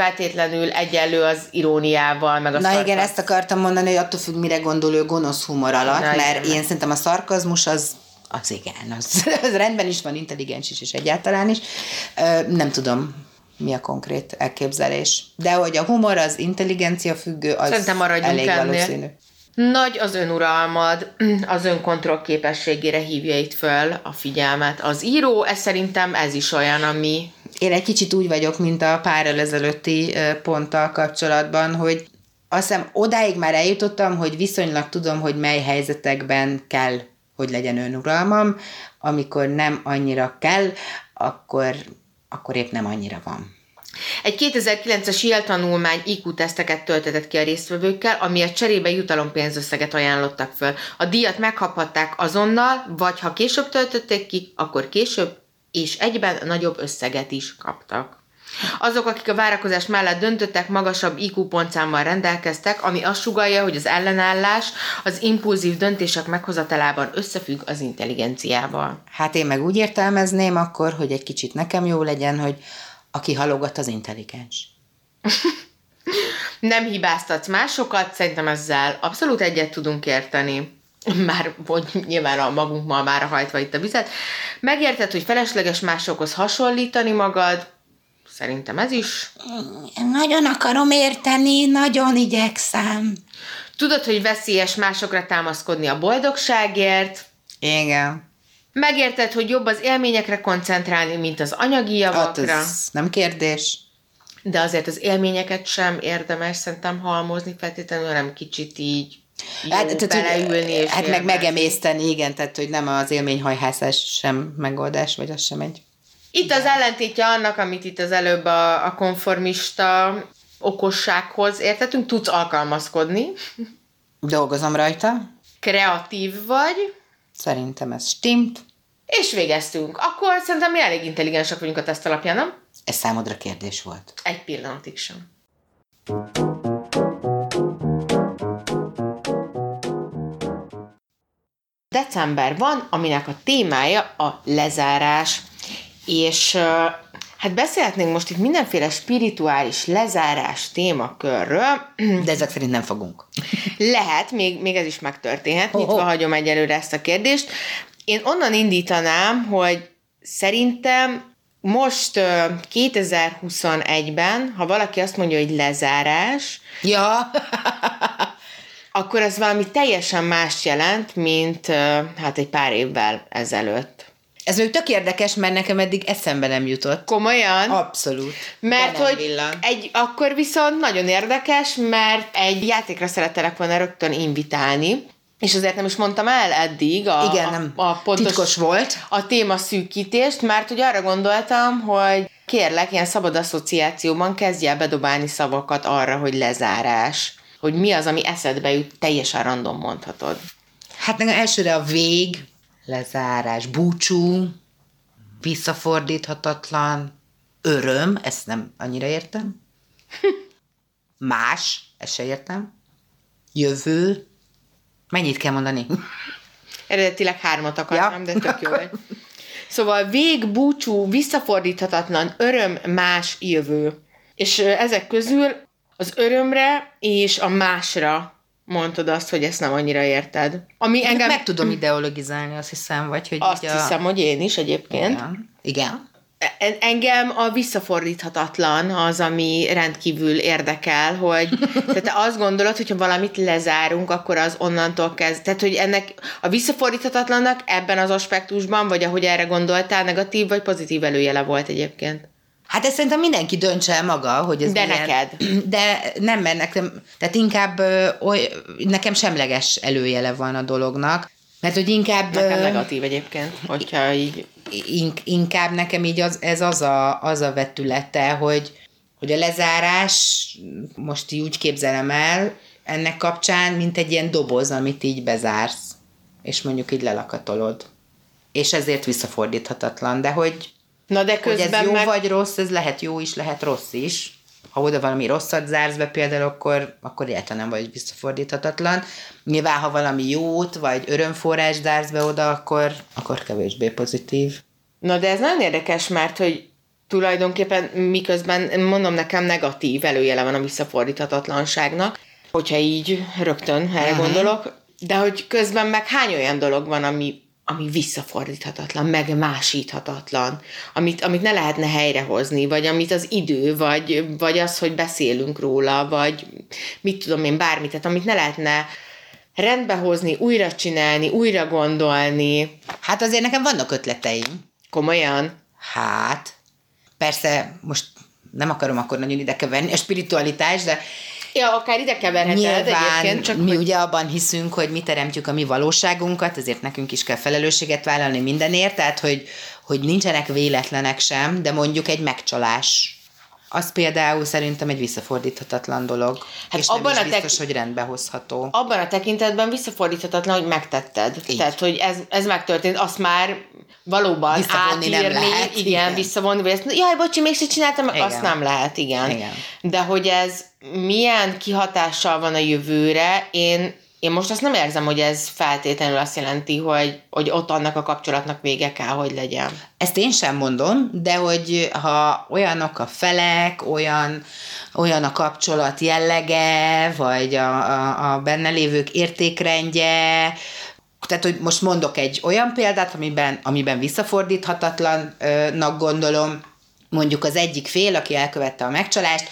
Speaker 1: feltétlenül egyenlő az iróniával, meg a
Speaker 2: Na igen,
Speaker 1: szarkazm-
Speaker 2: ezt akartam mondani, hogy attól függ, mire gondol ő gonosz humor alatt,
Speaker 1: Na
Speaker 2: mert
Speaker 1: igen.
Speaker 2: én szerintem a szarkazmus az az igen, az, az rendben is van, intelligens is, és egyáltalán is. Ö, nem tudom, mi a konkrét elképzelés. De hogy a humor az intelligencia függő, az
Speaker 1: Szerintem maradjunk
Speaker 2: elég
Speaker 1: ennél.
Speaker 2: valószínű.
Speaker 1: Nagy az önuralmad, az önkontroll képességére hívja itt föl a figyelmet. Az író, ez szerintem ez is olyan, ami
Speaker 2: Én egy kicsit úgy vagyok, mint a párral ezelőtti ponttal kapcsolatban, hogy azt hiszem odáig már eljutottam, hogy viszonylag tudom, hogy mely helyzetekben kell, hogy legyen önuralmam, amikor nem annyira kell, akkor, akkor épp nem annyira van.
Speaker 1: Egy 2009-es Yale tanulmány IQ teszteket töltetett ki a résztvevőkkel, amiért cserébe jutalompénzösszeget ajánlottak föl. A díjat megkaphatták azonnal, vagy ha később töltötték ki, akkor később és egyben nagyobb összeget is kaptak. Azok, akik a várakozás mellett döntöttek, magasabb IQ pontszámmal rendelkeztek, ami azt sugalja, hogy az ellenállás az impulzív döntések meghozatalában összefügg az intelligenciával.
Speaker 2: Hát én meg úgy értelmezném akkor, hogy egy kicsit nekem jó legyen, hogy aki halogat, az intelligens.
Speaker 1: Nem hibáztatsz másokat, szerintem ezzel abszolút egyet tudunk érteni. Már, hogy nyilván a magunkmal már hajtva itt a vizet. Megérted, hogy felesleges másokhoz hasonlítani magad, szerintem ez is.
Speaker 2: Nagyon akarom érteni, nagyon igyekszem.
Speaker 1: Tudod, hogy veszélyes másokra támaszkodni a boldogságért,
Speaker 2: Igen.
Speaker 1: megérted, hogy jobb az élményekre koncentrálni, mint az anyagi
Speaker 2: Hát
Speaker 1: javakra,
Speaker 2: ez nem kérdés.
Speaker 1: de azért az élményeket sem érdemes szerintem halmozni feltétlenül, hanem kicsit így jó
Speaker 2: Hát, tehát,
Speaker 1: beleülni és
Speaker 2: hát meg megemészteni, igen, tehát hogy nem az élményhajhászás sem megoldás, vagy az sem egy.
Speaker 1: Itt az ellentétje annak, amit itt az előbb a, a konformista okossághoz értetünk, tudsz alkalmazkodni,
Speaker 2: Dolgozom rajta,
Speaker 1: kreatív vagy,
Speaker 2: szerintem ez stimmt.
Speaker 1: és végeztünk. Akkor szerintem mi elég intelligensek vagyunk a teszt alapján, nem?
Speaker 2: Ez számodra kérdés volt.
Speaker 1: Egy pillanatig sem. December van, aminek a témája a lezárás. És hát beszélhetnénk most itt mindenféle spirituális lezárás témakörről.
Speaker 2: De ezek szerint nem fogunk.
Speaker 1: Lehet, még, még ez is megtörténhet,
Speaker 2: Ho-ho.
Speaker 1: nyitva hagyom egyelőre ezt a kérdést. Én onnan indítanám, hogy szerintem most ö, 2021-ben, ha valaki azt mondja, hogy lezárás,
Speaker 2: Ja,
Speaker 1: akkor ez valami teljesen más jelent, mint hát egy pár évvel ezelőtt.
Speaker 2: ez még tök érdekes, mert nekem eddig eszembe nem jutott.
Speaker 1: Komolyan?
Speaker 2: Abszolút.
Speaker 1: Mert hogy
Speaker 2: villan.
Speaker 1: egy, akkor viszont nagyon érdekes, mert egy játékra szerettelek volna rögtön invitálni, és azért nem is mondtam el eddig a,
Speaker 2: Igen,
Speaker 1: a,
Speaker 2: nem.
Speaker 1: a pontos
Speaker 2: Titkos volt.
Speaker 1: a téma szűkítést, mert hogy arra gondoltam, hogy kérlek, ilyen szabad asszociációban kezdj el bedobálni szavakat arra, hogy lezárás. Hogy mi az, ami eszedbe jut, teljesen random mondhatod.
Speaker 2: Hát nekem elsőre a vég, lezárás, búcsú, visszafordíthatatlan, Öröm, ezt nem annyira értem. Más, ezt se értem. Jövő. Mennyit kell mondani?
Speaker 1: Eredetileg hármat akartam, ja. de tök jó vagy. Szóval vég, búcsú, visszafordíthatatlan, öröm, más, jövő. És ezek közül az örömre és a másra mondtad azt, hogy ezt nem annyira érted.
Speaker 2: Ami engem... Meg tudom ideologizálni, azt hiszem, vagy hogy
Speaker 1: Azt a... hiszem, hogy én is egyébként.
Speaker 2: Igen. Igen.
Speaker 1: Engem a visszafordíthatatlan az, ami rendkívül érdekel, hogy tehát te azt gondolod, hogyha valamit lezárunk, akkor az onnantól kezd. Tehát, hogy ennek a visszafordíthatatlannak ebben az aspektusban, vagy ahogy erre gondoltál, negatív vagy pozitív előjele volt egyébként?
Speaker 2: Hát ezt szerintem mindenki döntse el maga, hogy ez
Speaker 1: De
Speaker 2: milyen,
Speaker 1: neked.
Speaker 2: De nem, mert nekem, tehát inkább oly, nekem semleges előjele van a dolognak, mert hogy inkább...
Speaker 1: Nekem negatív egyébként, hogyha így...
Speaker 2: Inkább nekem így az, ez az a, az a vetülete, hogy, hogy a lezárás, most így úgy képzelem el, ennek kapcsán, mint egy ilyen doboz, amit így bezársz, és mondjuk így lelakatolod. És ezért visszafordíthatatlan, de hogy
Speaker 1: Na de közben
Speaker 2: hogy ez jó
Speaker 1: meg...
Speaker 2: vagy rossz, ez lehet jó is, lehet rossz is. Ha oda valami rosszat zársz be például, akkor, akkor egyáltalán nem vagy visszafordíthatatlan. Nyilván, ha valami jót, vagy örömforrás zársz be oda, akkor, akkor kevésbé pozitív.
Speaker 1: Na de ez nagyon érdekes, mert hogy tulajdonképpen miközben mondom nekem negatív előjele van a visszafordíthatatlanságnak, hogyha így rögtön erre uh-huh. gondolok, de hogy közben meg hány olyan dolog van, ami ami visszafordíthatatlan, megmásíthatatlan, amit, amit ne lehetne helyrehozni, vagy amit az idő, vagy, vagy az, hogy beszélünk róla, vagy mit tudom én, bármit, tehát amit ne lehetne rendbehozni, újra csinálni, újra gondolni.
Speaker 2: Hát azért nekem vannak ötleteim.
Speaker 1: Komolyan?
Speaker 2: Hát, persze most nem akarom akkor nagyon ide keverni a spiritualitás, de
Speaker 1: Ja, akár ide keverheted
Speaker 2: Nyilván
Speaker 1: egyébként.
Speaker 2: Csak mi hogy... ugye abban hiszünk, hogy mi teremtjük a mi valóságunkat, ezért nekünk is kell felelősséget vállalni mindenért, tehát hogy, hogy nincsenek véletlenek sem, de mondjuk egy megcsalás az például szerintem egy visszafordíthatatlan dolog. Hát és abban nem is biztos, tek- hogy rendbe hozható.
Speaker 1: Abban a tekintetben visszafordíthatatlan, hogy megtetted. Így. Tehát, hogy ez, ez megtörtént, azt már valóban visszavonni átírni, nem lehet, igen, igen, visszavonni, vagy ezt, jaj, bocsi, még csináltam, igen. azt nem lehet, igen. igen. De hogy ez milyen kihatással van a jövőre, én én most azt nem érzem, hogy ez feltétlenül azt jelenti, hogy, hogy ott annak a kapcsolatnak vége kell, hogy legyen.
Speaker 2: Ezt én sem mondom, de hogy ha olyanok a felek, olyan, olyan a kapcsolat jellege, vagy a, a, a benne lévők értékrendje, tehát, hogy most mondok egy olyan példát, amiben, amiben visszafordíthatatlannak gondolom, mondjuk az egyik fél, aki elkövette a megcsalást,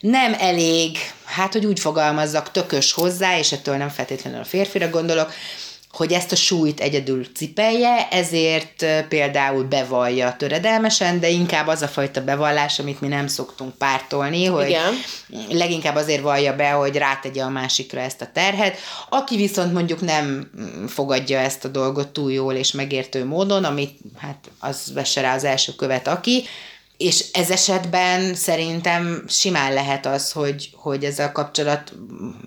Speaker 2: nem elég, hát hogy úgy fogalmazzak, tökös hozzá, és ettől nem feltétlenül a férfira gondolok, hogy ezt a súlyt egyedül cipelje, ezért például bevallja töredelmesen, de inkább az a fajta bevallás, amit mi nem szoktunk pártolni, hogy Igen. leginkább azért vallja be, hogy rátegye a másikra ezt a terhet. Aki viszont mondjuk nem fogadja ezt a dolgot túl jól és megértő módon, amit hát az vesse rá az első követ aki, és ez esetben szerintem simán lehet az, hogy, hogy ez a kapcsolat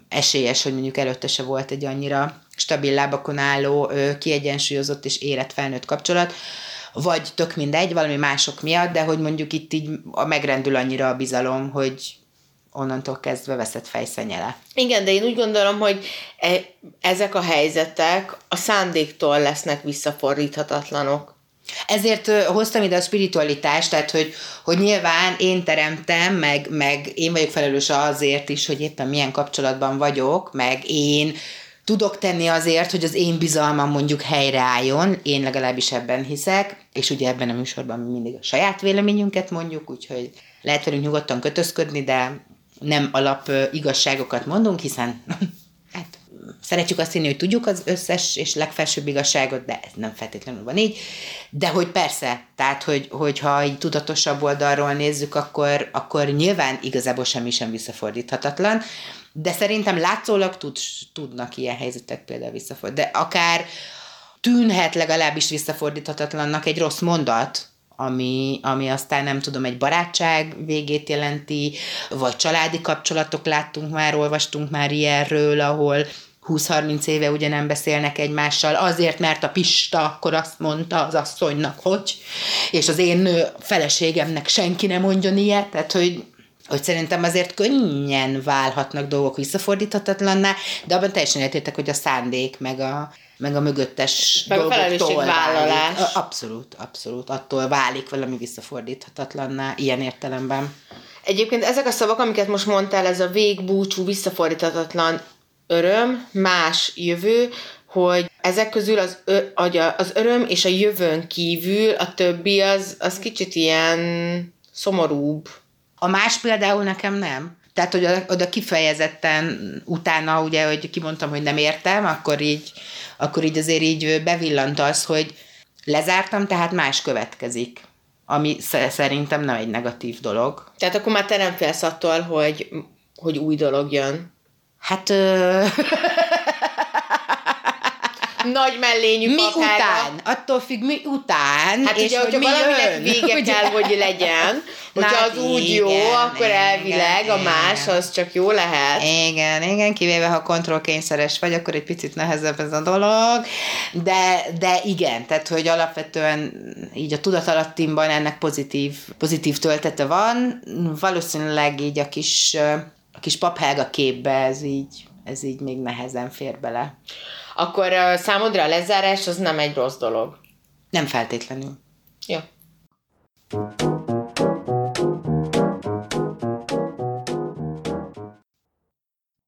Speaker 2: esélyes, hogy mondjuk előtte se volt egy annyira stabil lábakon álló, kiegyensúlyozott és érett felnőtt kapcsolat, vagy tök mindegy, valami mások miatt, de hogy mondjuk itt így megrendül annyira a bizalom, hogy onnantól kezdve veszett fejszenyele.
Speaker 1: Igen, de én úgy gondolom, hogy e, ezek a helyzetek a szándéktól lesznek visszafordíthatatlanok.
Speaker 2: Ezért hoztam ide a spiritualitást, tehát hogy, hogy nyilván én teremtem, meg, meg én vagyok felelős azért is, hogy éppen milyen kapcsolatban vagyok, meg én tudok tenni azért, hogy az én bizalmam mondjuk helyreálljon, én legalábbis ebben hiszek, és ugye ebben a műsorban mi mindig a saját véleményünket mondjuk, úgyhogy lehet velünk nyugodtan kötözködni, de nem alap igazságokat mondunk, hiszen szeretjük azt hinni, hogy tudjuk az összes és legfelsőbb igazságot, de ez nem feltétlenül van így. De hogy persze, tehát, hogy, hogyha így tudatosabb oldalról nézzük, akkor, akkor nyilván igazából semmi sem visszafordíthatatlan, de szerintem látszólag tud, tudnak ilyen helyzetek például visszafordítani. De akár tűnhet legalábbis visszafordíthatatlannak egy rossz mondat, ami, ami aztán nem tudom, egy barátság végét jelenti, vagy családi kapcsolatok láttunk már, olvastunk már ilyenről, ahol 20-30 éve ugye nem beszélnek egymással, azért, mert a Pista akkor azt mondta az asszonynak, hogy, és az én feleségemnek senki nem mondjon ilyet, tehát hogy hogy szerintem azért könnyen válhatnak dolgok visszafordíthatatlanná, de abban teljesen értétek, hogy a szándék, meg a, meg a mögöttes
Speaker 1: meg dolgoktól a válik.
Speaker 2: Abszolút, abszolút. Attól válik valami visszafordíthatatlanná, ilyen értelemben.
Speaker 1: Egyébként ezek a szavak, amiket most mondtál, ez a végbúcsú, visszafordíthatatlan öröm, más jövő, hogy ezek közül az, ö, az öröm és a jövőn kívül a többi az, az kicsit ilyen szomorúbb.
Speaker 2: A más például nekem nem. Tehát, hogy oda kifejezetten utána, ugye, hogy kimondtam, hogy nem értem, akkor így, akkor így azért így bevillant az, hogy lezártam, tehát más következik. Ami szerintem nem egy negatív dolog.
Speaker 1: Tehát akkor már te nem félsz attól, hogy, hogy új dolog jön.
Speaker 2: Hát... Ö...
Speaker 1: nagy mellényű
Speaker 2: Mi pakára. után? Attól függ, mi után,
Speaker 1: hát és ugye, hogy hogyha valaminek jön. vége ugye? kell, hogy legyen, hogyha Na, az úgy igen, jó, akkor igen, elvileg igen. a más az csak jó lehet.
Speaker 2: Igen, igen, kivéve ha kontrollkényszeres vagy, akkor egy picit nehezebb ez a dolog, de, de igen, tehát hogy alapvetően így a tudatalattimban ennek pozitív, pozitív töltete van, valószínűleg így a kis, kis paphelga képbe ez így, ez így még nehezen fér bele
Speaker 1: akkor uh, számodra a lezárás az nem egy rossz dolog.
Speaker 2: Nem feltétlenül.
Speaker 1: Jó.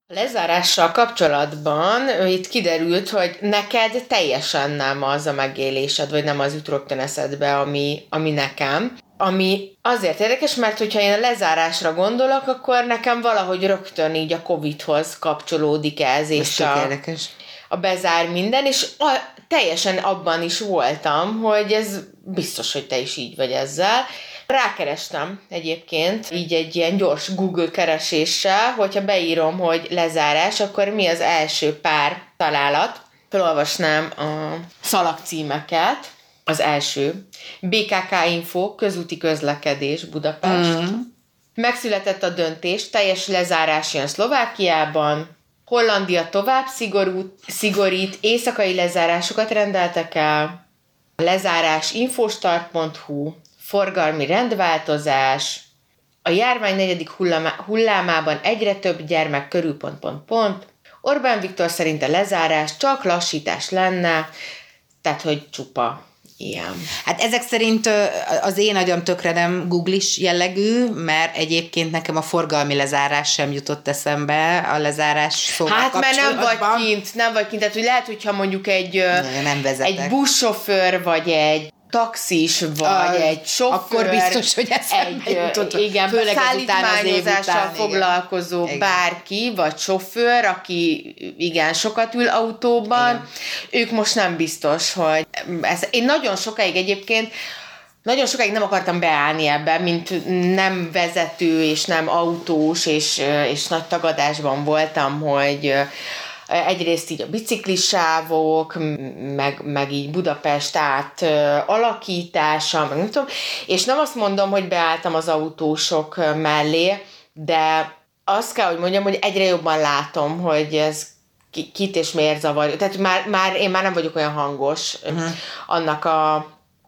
Speaker 1: lezárással kapcsolatban itt kiderült, hogy neked teljesen nem az a megélésed, vagy nem az jut rögtön eszedbe, ami, ami nekem. Ami azért érdekes, mert hogyha én a lezárásra gondolok, akkor nekem valahogy rögtön így a Covid-hoz kapcsolódik ez. És a,
Speaker 2: érdekes
Speaker 1: a bezár minden, és a, teljesen abban is voltam, hogy ez biztos, hogy te is így vagy ezzel. Rákerestem egyébként, így egy ilyen gyors Google kereséssel, hogyha beírom, hogy lezárás, akkor mi az első pár találat. Felolvasnám a szalagcímeket. Az első. BKK Info, közúti közlekedés Budapest. Mm. Megszületett a döntés, teljes lezárás jön Szlovákiában, Hollandia tovább szigorú, szigorít, éjszakai lezárásokat rendeltek el, lezárás infostart.hu, forgalmi rendváltozás, a járvány negyedik hullámában egyre több gyermek körül pont, pont, pont. Orbán Viktor szerint a lezárás csak lassítás lenne, tehát hogy csupa ilyen.
Speaker 2: Hát ezek szerint az én agyam tökre nem googlis jellegű, mert egyébként nekem a forgalmi lezárás sem jutott eszembe a lezárás szóval
Speaker 1: Hát mert nem vagy kint, nem vagy kint, tehát hogy lehet, hogyha mondjuk egy,
Speaker 2: nem
Speaker 1: egy buszsofőr vagy egy taxis, vagy a, egy sofőr.
Speaker 2: Akkor biztos, hogy ez egy, jutott,
Speaker 1: igen, főleg szállítmányozással foglalkozó igen. bárki, vagy sofőr, aki igen, sokat ül autóban, igen. ők most nem biztos, hogy ez, én nagyon sokáig egyébként nagyon sokáig nem akartam beállni ebbe, mint nem vezető, és nem autós, és, és nagy tagadásban voltam, hogy egyrészt így a biciklisávok, meg, meg így Budapest át alakítása, meg nem tudom, és nem azt mondom, hogy beálltam az autósok mellé, de azt kell, hogy mondjam, hogy egyre jobban látom, hogy ez kit és miért zavar. Tehát már, már én már nem vagyok olyan hangos uh-huh. annak a,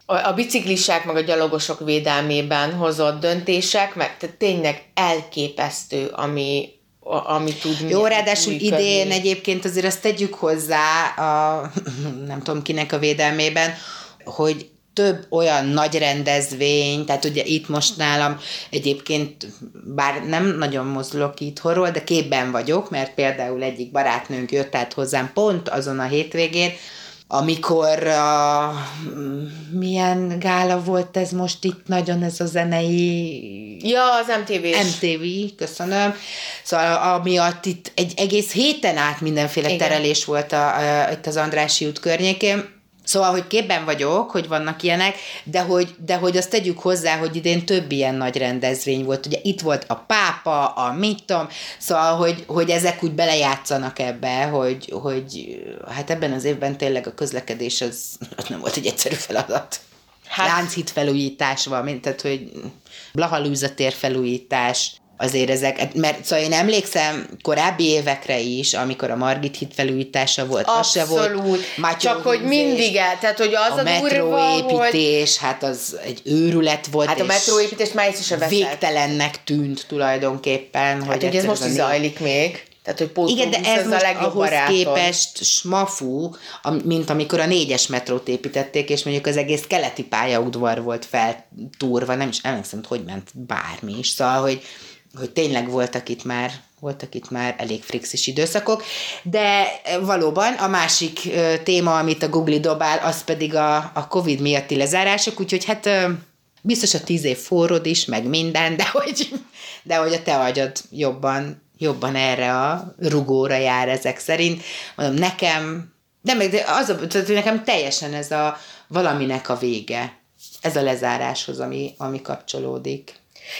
Speaker 1: a biciklisek meg a gyalogosok védelmében hozott döntések, tehát tényleg elképesztő, ami, ami tud
Speaker 2: Jó, ráadásul működni. idén egyébként azért azt tegyük hozzá, a, nem tudom kinek a védelmében, hogy több olyan nagy rendezvény, tehát ugye itt most nálam egyébként, bár nem nagyon mozdulok itthonról, de képben vagyok, mert például egyik barátnőnk jött át hozzám pont azon a hétvégén, amikor a, milyen gála volt ez most itt nagyon, ez a zenei...
Speaker 1: Ja, az MTV
Speaker 2: MTV, köszönöm. Szóval amiatt itt egy egész héten át mindenféle Igen. terelés volt a, a, itt az Andrási út környékén, Szóval, hogy képben vagyok, hogy vannak ilyenek, de hogy, de hogy azt tegyük hozzá, hogy idén több ilyen nagy rendezvény volt. Ugye itt volt a pápa, a mitom, szóval, hogy, hogy ezek úgy belejátszanak ebbe, hogy, hogy hát ebben az évben tényleg a közlekedés az, az nem volt egy egyszerű feladat. Hát, Lánchíd felújítás van, mint tehát, hogy Blahalúzatér felújítás, azért ezek, mert szóval én emlékszem korábbi évekre is, amikor a Margit híd felújítása volt, az se volt.
Speaker 1: Abszolút. Csak hogy mindig el, tehát hogy az
Speaker 2: a,
Speaker 1: a, durva, hogy...
Speaker 2: metróépítés, hát az egy őrület volt.
Speaker 1: Hát a
Speaker 2: és
Speaker 1: metróépítés már is a.
Speaker 2: Végtelennek tűnt tulajdonképpen.
Speaker 1: Hát ugye ez most is
Speaker 2: a
Speaker 1: zajlik még. Tehát, hogy pótlóbusz,
Speaker 2: igen, de ez
Speaker 1: a
Speaker 2: most
Speaker 1: legjobb
Speaker 2: ahhoz
Speaker 1: barátom.
Speaker 2: képest smafú, mint amikor a négyes metrót építették, és mondjuk az egész keleti pályaudvar volt feltúrva, nem is emlékszem, hogy ment bármi is, szóval, hogy, hogy tényleg voltak itt már voltak itt már elég frixis időszakok, de valóban a másik téma, amit a Google dobál, az pedig a, a Covid miatti lezárások, úgyhogy hát biztos a tíz év forrod is, meg minden, de hogy, de hogy a te agyad jobban, jobban erre a rugóra jár ezek szerint. Mondom, nekem, de meg az tehát nekem teljesen ez a valaminek a vége. Ez a lezáráshoz, ami, ami kapcsolódik.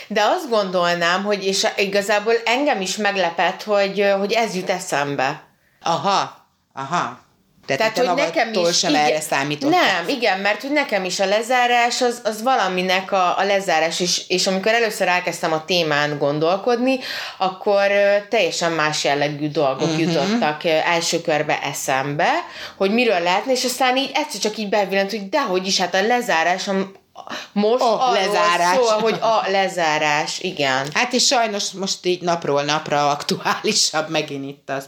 Speaker 1: De azt gondolnám, hogy és igazából engem is meglepett, hogy, hogy ez jut eszembe.
Speaker 2: Aha, aha. Tehát,
Speaker 1: Tehát,
Speaker 2: te
Speaker 1: hogy nekem is...
Speaker 2: sem
Speaker 1: igen-
Speaker 2: erre számítottál.
Speaker 1: Nem, igen, mert hogy nekem is a lezárás, az, az valaminek a, a lezárás, és, és amikor először elkezdtem a témán gondolkodni, akkor teljesen más jellegű dolgok uh-huh. jutottak első körbe eszembe, hogy miről lehetne, és aztán így egyszer csak így bevillant, hogy dehogy is, hát a lezárás, most
Speaker 2: A lezárás.
Speaker 1: szól, hogy a lezárás, igen.
Speaker 2: Hát és sajnos most így napról napra aktuálisabb megint itt az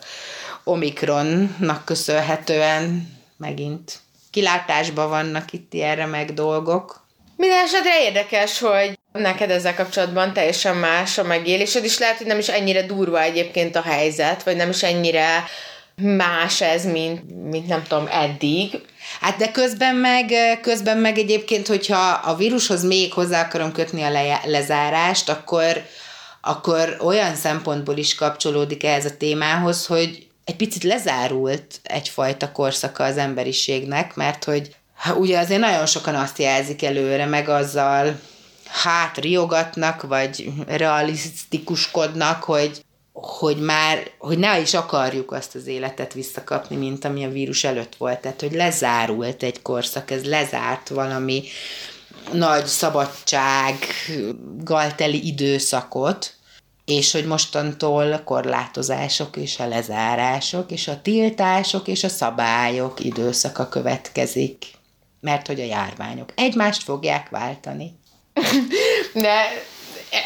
Speaker 2: Omikronnak köszönhetően megint kilátásban vannak itt ilyenre meg dolgok.
Speaker 1: Minden esetre érdekes, hogy neked ezzel kapcsolatban teljesen más a megélésed, és lehet, hogy nem is ennyire durva egyébként a helyzet, vagy nem is ennyire más ez, mint, mint nem tudom, eddig.
Speaker 2: Hát de közben meg, közben meg egyébként, hogyha a vírushoz még hozzá akarom kötni a le- lezárást, akkor, akkor olyan szempontból is kapcsolódik ehhez a témához, hogy egy picit lezárult egyfajta korszaka az emberiségnek, mert hogy ugye azért nagyon sokan azt jelzik előre, meg azzal hát riogatnak, vagy realisztikuskodnak, hogy, hogy már, hogy ne is akarjuk azt az életet visszakapni, mint ami a vírus előtt volt. Tehát, hogy lezárult egy korszak, ez lezárt valami nagy szabadsággal teli időszakot, és hogy mostantól a korlátozások és a lezárások, és a tiltások és a szabályok időszaka következik, mert hogy a járványok egymást fogják váltani.
Speaker 1: De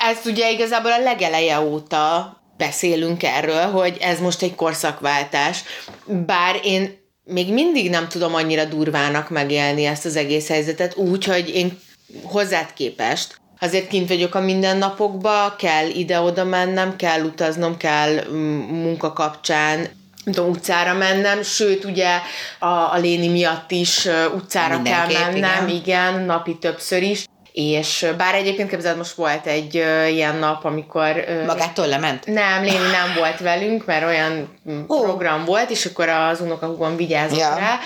Speaker 1: ezt ugye igazából a legeleje óta beszélünk erről, hogy ez most egy korszakváltás. Bár én még mindig nem tudom annyira durvának megélni ezt az egész helyzetet, úgy, hogy én hozzád képest azért kint vagyok a mindennapokba, kell ide-oda mennem, kell utaznom, kell mm, munka kapcsán tudom, utcára mennem, sőt, ugye a, a Léni miatt is utcára kell
Speaker 2: Mindenképp,
Speaker 1: mennem,
Speaker 2: igen.
Speaker 1: igen, napi többször is. És bár egyébként képzeld, most volt egy ö, ilyen nap, amikor... ö,
Speaker 2: Magától lement?
Speaker 1: nem, Léni nem volt velünk, mert olyan
Speaker 2: Ó.
Speaker 1: program volt, és akkor az unokahúgom vigyázott
Speaker 2: Ja.
Speaker 1: rá.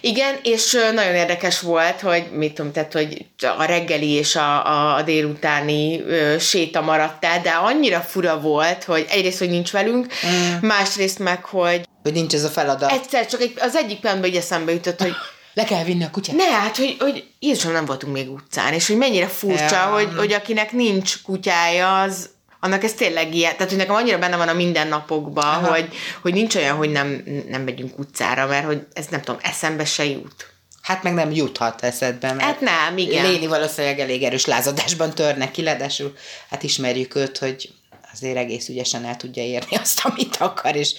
Speaker 1: Igen, és nagyon érdekes volt, hogy mit tudom, tehát, hogy a reggeli és a, a, a délutáni ö, séta maradt el, de annyira fura volt, hogy egyrészt, hogy nincs velünk, mm. másrészt meg, hogy
Speaker 2: Hogy nincs ez a feladat.
Speaker 1: egyszer csak egy, az egyik pillanatban így eszembe jutott, hogy
Speaker 2: Le kell vinni a kutyát.
Speaker 1: ne, hát, hogy, hogy Jézusom nem voltunk még utcán, és hogy mennyire furcsa,
Speaker 2: Ja.
Speaker 1: hogy, hogy akinek nincs kutyája, az annak ez tényleg ilyen, tehát hogy nekem annyira benne van a mindennapokban, hogy, hogy nincs olyan, hogy nem, nem megyünk utcára, mert hogy ez nem tudom, eszembe se jut.
Speaker 2: Hát meg nem juthat eszedbe, mert
Speaker 1: Hát nem, igen.
Speaker 2: Léni valószínűleg elég erős lázadásban törne ki, leadásul hát ismerjük őt, hogy azért egész ügyesen el tudja érni azt, amit akar, és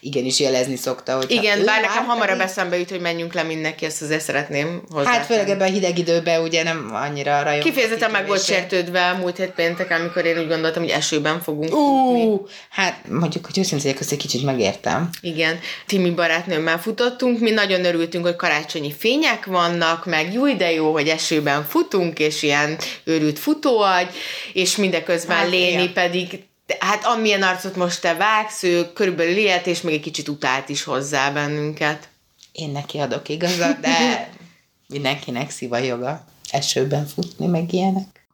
Speaker 2: igenis jelezni szokta, hogy
Speaker 1: Igen, bár nekem hamarabb eszembe jut, hogy menjünk le mindenki, ezt azért szeretném hozzá.
Speaker 2: Hát főleg ebben a hideg időben ugye nem annyira rajong.
Speaker 1: Kifejezetten meg volt sértődve múlt hét pénteken, amikor én úgy gondoltam, hogy esőben fogunk futni.
Speaker 2: Ú, hát mondjuk, hogy őszintén azt egy kicsit megértem.
Speaker 1: Igen, Timi barátnőmmel futottunk, mi nagyon örültünk, hogy karácsonyi fények vannak, meg jó de jó, hogy esőben futunk, és ilyen őrült futóagy, és mindeközben
Speaker 2: Hát,
Speaker 1: Léni
Speaker 2: igen.
Speaker 1: Pedig, hát amilyen arcot most te vágsz, ő körülbelül ilyet, és még egy kicsit utált is hozzá bennünket.
Speaker 2: Én neki adok igazat, de mindenkinek szíva joga esőben futni, meg ilyenek.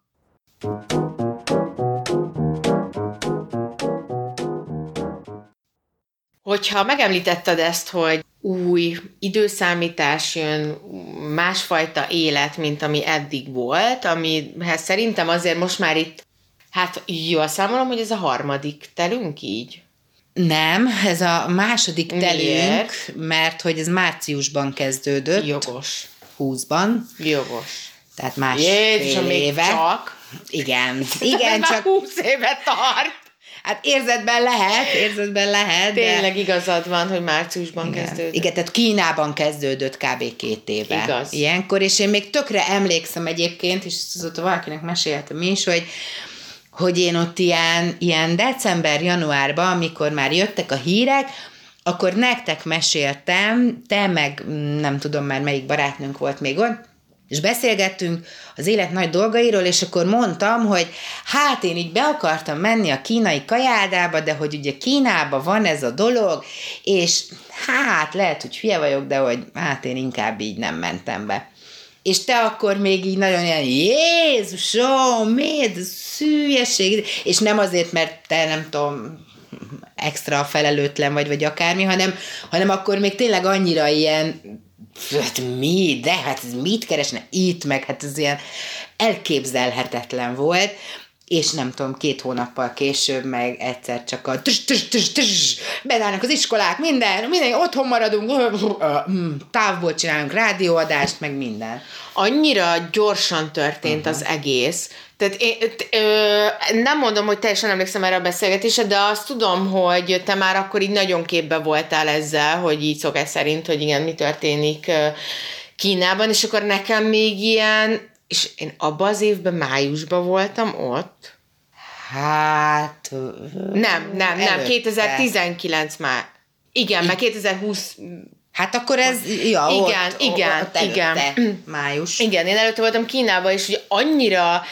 Speaker 1: Hogyha megemlítetted ezt, hogy új időszámítás jön, másfajta élet, mint ami eddig volt, amihez szerintem azért most már itt Hát jól számolom, hogy ez a harmadik telünk így.
Speaker 2: Nem, ez a második telünk,
Speaker 1: Miért?
Speaker 2: mert hogy ez márciusban kezdődött,
Speaker 1: Jogos.
Speaker 2: 20-ban,
Speaker 1: Jogos.
Speaker 2: tehát másfél éve.
Speaker 1: csak.
Speaker 2: Igen, igen, csak
Speaker 1: 20 éve tart.
Speaker 2: hát érzetben lehet, érzetben lehet, de...
Speaker 1: Tényleg igazad van, hogy márciusban
Speaker 2: Igen.
Speaker 1: kezdődött.
Speaker 2: Igen, tehát Kínában kezdődött kb. két éve.
Speaker 1: Igaz.
Speaker 2: Ilyenkor, és én még tökre emlékszem egyébként, és azóta valakinek meséltem is, hogy hogy én ott ilyen, ilyen december-januárban, amikor már jöttek a hírek, akkor nektek meséltem, te meg mm, nem tudom már melyik barátnőnk volt még ott, és beszélgettünk az élet nagy dolgairól, és akkor mondtam, hogy hát én így be akartam menni a kínai kajádába, de hogy ugye Kínában van ez a dolog, és hát lehet, hogy hülye vagyok, de hogy hát én inkább így nem mentem be. És te akkor még így nagyon ilyen, Jézusom, miért? Ez hülyeség? És nem azért, mert te nem tudom, extra felelőtlen vagy, vagy akármi, hanem, hanem akkor még tényleg annyira ilyen, hát mi, de hát mit keresne? Itt, meg hát ez ilyen elképzelhetetlen volt, és nem tudom, két hónappal később meg egyszer csak a tss, tss, tss, tss, bezállnak az iskolák, minden, minden, otthon maradunk, mm, távból csinálunk rádióadást, meg minden.
Speaker 1: annyira gyorsan történt uh-huh. az egész. Tehát én, ö, nem mondom, hogy teljesen emlékszem erre a beszélgetésre, de azt tudom, hogy te már akkor így nagyon képbe voltál ezzel, hogy így szokás szerint, hogy igen, mi történik Kínában, és akkor nekem még ilyen, és én abban az évben, májusban voltam ott.
Speaker 2: Hát...
Speaker 1: Nem, nem, nem,
Speaker 2: előtte.
Speaker 1: 2019 már. Igen, mert 2020
Speaker 2: Hát akkor ez, ja,
Speaker 1: Igen,
Speaker 2: ott,
Speaker 1: igen,
Speaker 2: ott előtte,
Speaker 1: igen.
Speaker 2: május.
Speaker 1: Igen, én előtte voltam Kínában, és ugye annyira,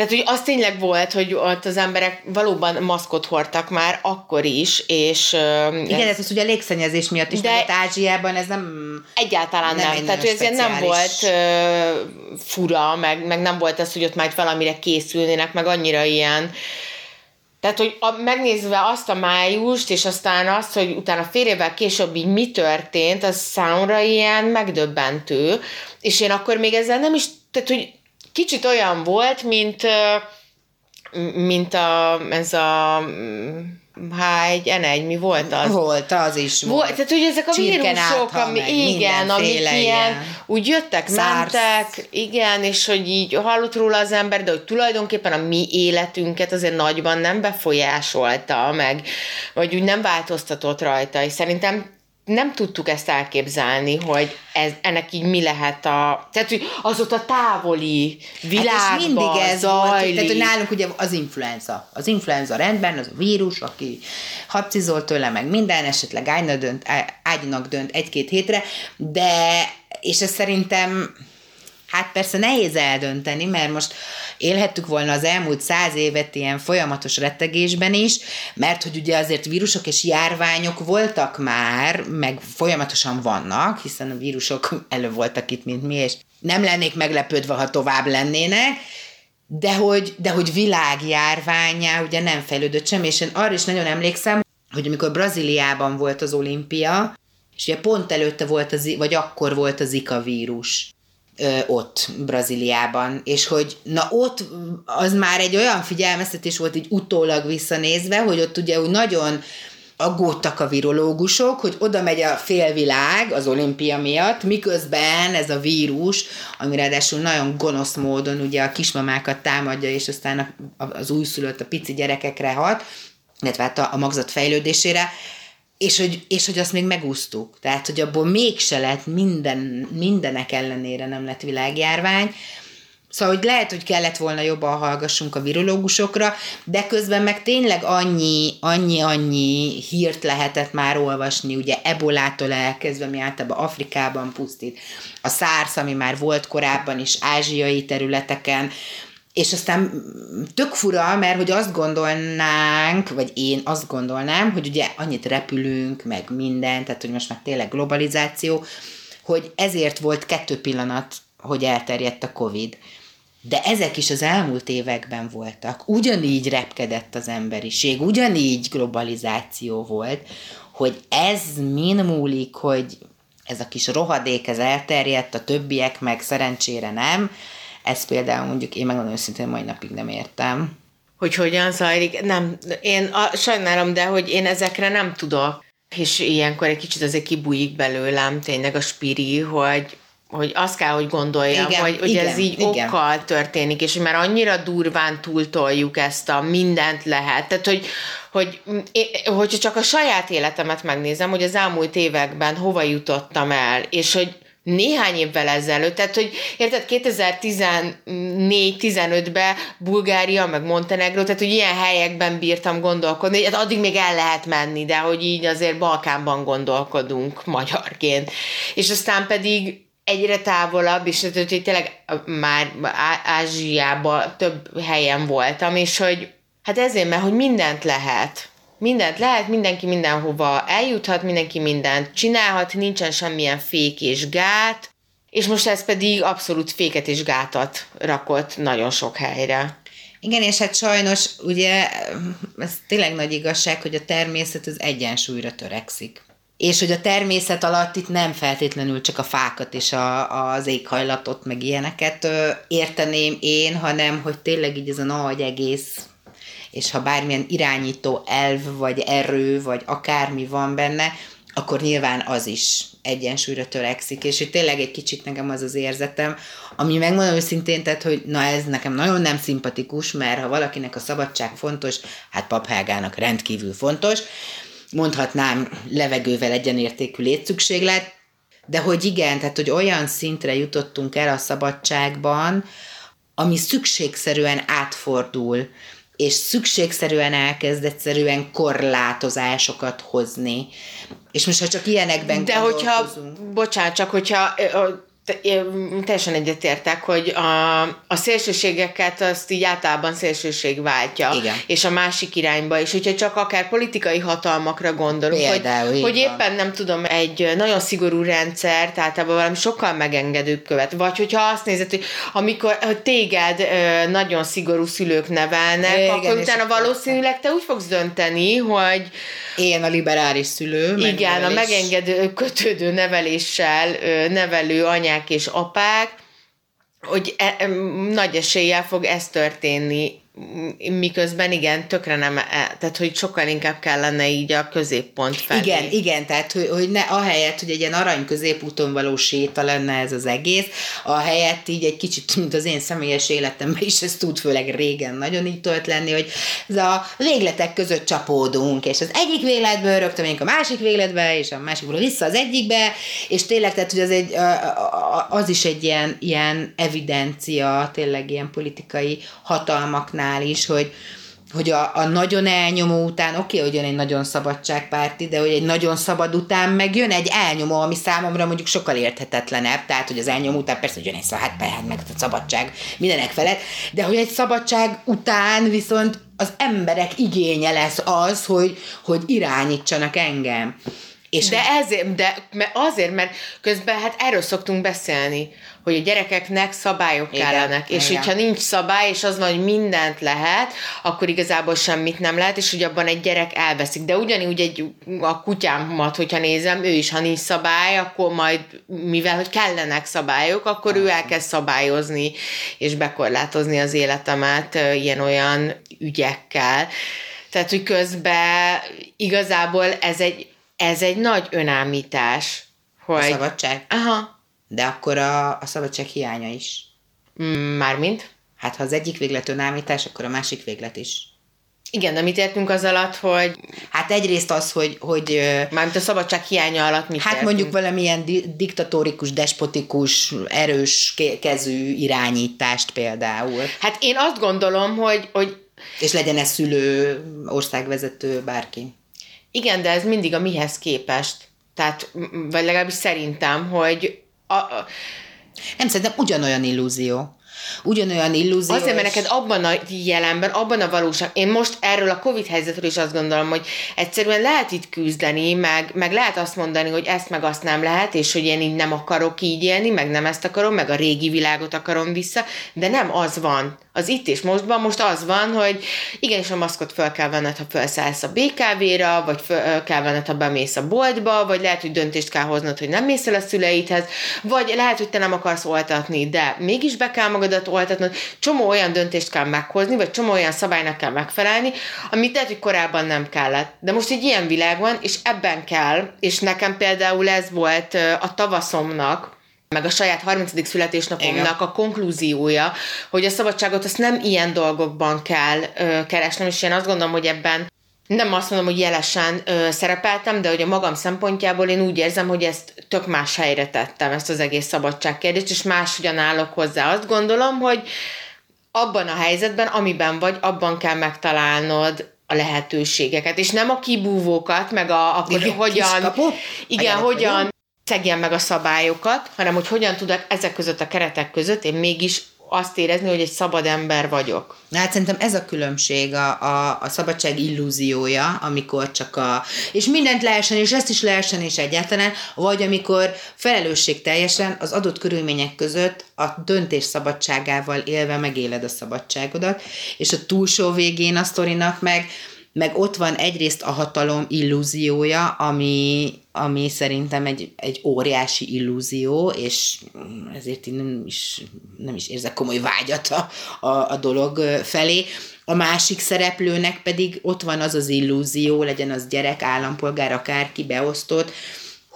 Speaker 1: tehát hogy az tényleg volt, hogy ott az emberek valóban maszkot hordtak már akkor is, és
Speaker 2: Igen, ez az ugye a légszennyezés miatt is,
Speaker 1: De-
Speaker 2: ott Ázsiában ez nem...
Speaker 1: egyáltalán
Speaker 2: Nem
Speaker 1: nem. Tehát, hogy ez ilyen nem volt
Speaker 2: speciális.
Speaker 1: ö, fura, meg, meg nem volt az, hogy ott már valamire készülnének, meg annyira ilyen, tehát, hogy a, megnézve azt a májust, és aztán azt, hogy utána fél évvel később így mi történt, az számomra ilyen megdöbbentő, és én akkor még ezzel nem is, tehát, hogy kicsit olyan volt, mint, mint a, ez a H1N1, mi volt az?
Speaker 2: Volt, az is volt.
Speaker 1: Volt, tehát hogy ezek a
Speaker 2: Csirkenátha,
Speaker 1: vírusok, ami,
Speaker 2: meg
Speaker 1: igen, amik ilyen,
Speaker 2: ilyen.
Speaker 1: úgy jöttek,
Speaker 2: SARS.
Speaker 1: mentek, igen, és hogy így hallott róla az ember, de hogy tulajdonképpen a mi életünket azért nagyban nem befolyásolta, meg, vagy úgy nem változtatott rajta, és szerintem nem tudtuk ezt elképzelni, hogy ez, ennek így mi lehet a... Tehát, hogy az ott a távoli világban
Speaker 2: hát és mindig ez volt,
Speaker 1: zajlik.
Speaker 2: tehát hogy nálunk ugye az influenza. Az influenza rendben, az a vírus, aki habcizol tőle meg minden, esetleg ágynak dönt, ágynak dönt egy-két hétre, de, és ez szerintem Hát persze nehéz eldönteni, mert most élhettük volna az elmúlt száz évet ilyen folyamatos rettegésben is, mert hogy ugye azért vírusok és járványok voltak már, meg folyamatosan vannak, hiszen a vírusok elő voltak itt, mint mi, és nem lennék meglepődve, ha tovább lennének, de hogy, de hogy világjárványá ugye nem fejlődött sem, és én arra is nagyon emlékszem, hogy amikor Brazíliában volt az olimpia, és ugye pont előtte volt, az, vagy akkor volt a Zika vírus ott Brazíliában, és hogy na ott az már egy olyan figyelmeztetés volt így utólag visszanézve, hogy ott ugye úgy nagyon aggódtak a virológusok, hogy oda megy a félvilág az olimpia miatt, miközben ez a vírus, ami ráadásul nagyon gonosz módon ugye a kismamákat támadja, és aztán az újszülött, a pici gyerekekre hat, illetve hát a, a magzat fejlődésére, és hogy, és hogy azt még megúsztuk. Tehát, hogy abból mégse lett minden, mindenek ellenére nem lett világjárvány. Szóval, hogy lehet, hogy kellett volna jobban hallgassunk a virológusokra, de közben meg tényleg annyi, annyi, annyi hírt lehetett már olvasni, ugye ebolától elkezdve, ami általában Afrikában pusztít, a SARS, ami már volt korábban is ázsiai területeken, és aztán tök fura, mert hogy azt gondolnánk, vagy én azt gondolnám, hogy ugye annyit repülünk, meg minden, tehát hogy most már tényleg globalizáció, hogy ezért volt kettő pillanat, hogy elterjedt a Covid. De ezek is az elmúlt években voltak. Ugyanígy repkedett az emberiség, ugyanígy globalizáció volt, hogy ez min múlik, hogy ez a kis rohadék, ez elterjedt, a többiek meg szerencsére nem. Ez például mondjuk én megmondom őszintén, mai napig nem értem.
Speaker 1: hogy hogyan zajlik. Nem, én a, sajnálom, de hogy én ezekre nem tudok. És ilyenkor egy kicsit azért kibújik belőlem tényleg a spiri, hogy hogy azt kell, hogy gondoljam, igen, hogy, hogy igen, ez így igen. okkal történik, és már annyira durván túltoljuk ezt a mindent lehet. Tehát, hogy, hogy hogyha csak a saját életemet megnézem, hogy az elmúlt években hova jutottam el, és hogy néhány évvel ezelőtt, tehát hogy érted, 2014-15-ben Bulgária, meg Montenegro, tehát hogy ilyen helyekben bírtam gondolkodni, hát addig még el lehet menni, de hogy így azért Balkánban gondolkodunk magyarként. És aztán pedig egyre távolabb, és hogy tényleg már Ázsiában több helyen voltam, és hogy hát ezért, mert hogy mindent lehet. Mindent lehet, mindenki mindenhova eljuthat, mindenki mindent csinálhat, nincsen semmilyen fék és gát, és most ez pedig abszolút féket és gátat rakott nagyon sok helyre.
Speaker 2: Igen, és hát sajnos ugye ez tényleg nagy igazság, hogy a természet az egyensúlyra törekszik és hogy a természet alatt itt nem feltétlenül csak a fákat és a, az éghajlatot, meg ilyeneket ö, érteném én, hanem hogy tényleg így ez a nagy egész, és ha bármilyen irányító elv, vagy erő, vagy akármi van benne, akkor nyilván az is egyensúlyra törekszik, és itt tényleg egy kicsit nekem az az érzetem, ami megmondom őszintén, tehát, hogy na ez nekem nagyon nem szimpatikus, mert ha valakinek a szabadság fontos, hát paphágának rendkívül fontos, mondhatnám levegővel egyenértékű létszükséglet, de hogy igen, tehát hogy olyan szintre jutottunk el a szabadságban, ami szükségszerűen átfordul, és szükségszerűen elkezd egyszerűen korlátozásokat hozni. És most, ha csak ilyenekben
Speaker 1: De hogyha, bocsánat, csak hogyha teljesen egyetértek, hogy a, a szélsőségeket azt így általában szélsőség váltja, Igen. és a másik irányba is. Úgyhogy csak akár politikai hatalmakra gondolunk, Például, hogy, hogy éppen nem tudom, egy nagyon szigorú rendszer, tehát valami sokkal megengedőbb követ. Vagy hogyha azt nézed, hogy amikor hogy téged nagyon szigorú szülők nevelnek, Igen, akkor utána valószínűleg te úgy fogsz dönteni, hogy
Speaker 2: én a liberális szülő.
Speaker 1: Igen, a megengedő, kötődő neveléssel nevelő anyák és apák, hogy e, nagy eséllyel fog ez történni miközben igen, tökre nem, e, tehát hogy sokkal inkább kellene így a középpont felé.
Speaker 2: Igen, igen, tehát hogy, hogy ne, ahelyett, hogy egy ilyen arany középúton való séta lenne ez az egész, ahelyett így egy kicsit, mint az én személyes életemben is, ez tud főleg régen nagyon így tölt lenni, hogy ez a végletek között csapódunk, és az egyik végletből rögtön a másik végletbe, és a másikból vissza az egyikbe, és tényleg, tehát hogy az, egy, az is egy ilyen, ilyen evidencia, tényleg ilyen politikai hatalmaknál, annál is, hogy, hogy a, a nagyon elnyomó után, oké, okay, hogy jön egy nagyon szabadságpárti, de hogy egy nagyon szabad után meg jön egy elnyomó, ami számomra mondjuk sokkal érthetetlenebb, tehát hogy az elnyomó után persze, hogy jön egy szabad, hát, hát meg a szabadság mindenek felett, de hogy egy szabadság után viszont az emberek igénye lesz az, hogy, hogy irányítsanak engem.
Speaker 1: És de ezért, de azért, mert közben hát erről szoktunk beszélni, hogy a gyerekeknek szabályok igen, kellenek, és igen. hogyha nincs szabály, és az van, hogy mindent lehet, akkor igazából semmit nem lehet, és hogy abban egy gyerek elveszik. De ugyanúgy egy, a kutyámat, hogyha nézem, ő is, ha nincs szabály, akkor majd, mivel hogy kellenek szabályok, akkor ő elkezd szabályozni, és bekorlátozni az életemet ilyen-olyan ügyekkel. Tehát, hogy közben igazából ez egy, ez egy nagy önállítás.
Speaker 2: Hogy... A szabadság? Aha de akkor a, a szabadság hiánya is.
Speaker 1: Mm, mármint?
Speaker 2: Hát ha az egyik véglet önállítás, akkor a másik véglet is.
Speaker 1: Igen, de mit értünk az alatt, hogy...
Speaker 2: Hát egyrészt az, hogy... hogy
Speaker 1: Mármint a szabadság hiánya alatt mit
Speaker 2: Hát értünk? mondjuk valamilyen di- diktatórikus, despotikus, erős kezű irányítást például.
Speaker 1: Hát én azt gondolom, hogy... hogy
Speaker 2: és legyen ez szülő, országvezető, bárki.
Speaker 1: Igen, de ez mindig a mihez képest. Tehát, vagy legalábbis szerintem, hogy a, a,
Speaker 2: nem szerintem ugyanolyan illúzió. Ugyanolyan illúzió.
Speaker 1: Azért, mert neked abban a jelenben, abban a valóság, én most erről a Covid helyzetről is azt gondolom, hogy egyszerűen lehet itt küzdeni, meg, meg lehet azt mondani, hogy ezt meg azt nem lehet, és hogy én így nem akarok így élni, meg nem ezt akarom, meg a régi világot akarom vissza, de nem az van. Az itt és mostban most az van, hogy igenis a maszkot fel kell venned, ha felszállsz a BKV-ra, vagy fel kell venned, ha bemész a boltba, vagy lehet, hogy döntést kell hoznod, hogy nem mész el a szüleidhez, vagy lehet, hogy te nem akarsz oltatni, de mégis be kell magad oldat oltatnod, csomó olyan döntést kell meghozni, vagy csomó olyan szabálynak kell megfelelni, amit lehet, hogy korábban nem kellett. De most egy ilyen világ van, és ebben kell, és nekem például ez volt a tavaszomnak, meg a saját 30. születésnapomnak Igen. a konklúziója, hogy a szabadságot azt nem ilyen dolgokban kell ö, keresnem, és én azt gondolom, hogy ebben nem azt mondom, hogy jelesen ö, szerepeltem, de hogy a magam szempontjából én úgy érzem, hogy ezt tök más helyre tettem, ezt az egész szabadságkérdést, és máshogyan állok hozzá. Azt gondolom, hogy abban a helyzetben, amiben vagy, abban kell megtalálnod a lehetőségeket, és nem a kibúvókat, meg a, akkor igen, hogyan, igen, hogyan szegjen meg a szabályokat, hanem hogy hogyan tudok ezek között a keretek között én mégis azt érezni, hogy egy szabad ember vagyok.
Speaker 2: Na, hát szerintem ez a különbség, a, a, a szabadság illúziója, amikor csak a... És mindent lehessen, és ezt is lehessen, és egyáltalán, vagy amikor felelősség teljesen az adott körülmények között a döntés szabadságával élve megéled a szabadságodat, és a túlsó végén a sztorinak meg meg ott van egyrészt a hatalom illúziója, ami, ami szerintem egy, egy óriási illúzió, és ezért én nem is, nem is érzek komoly vágyat a, a, a dolog felé. A másik szereplőnek pedig ott van az az illúzió, legyen az gyerek, állampolgár, akárki beosztott,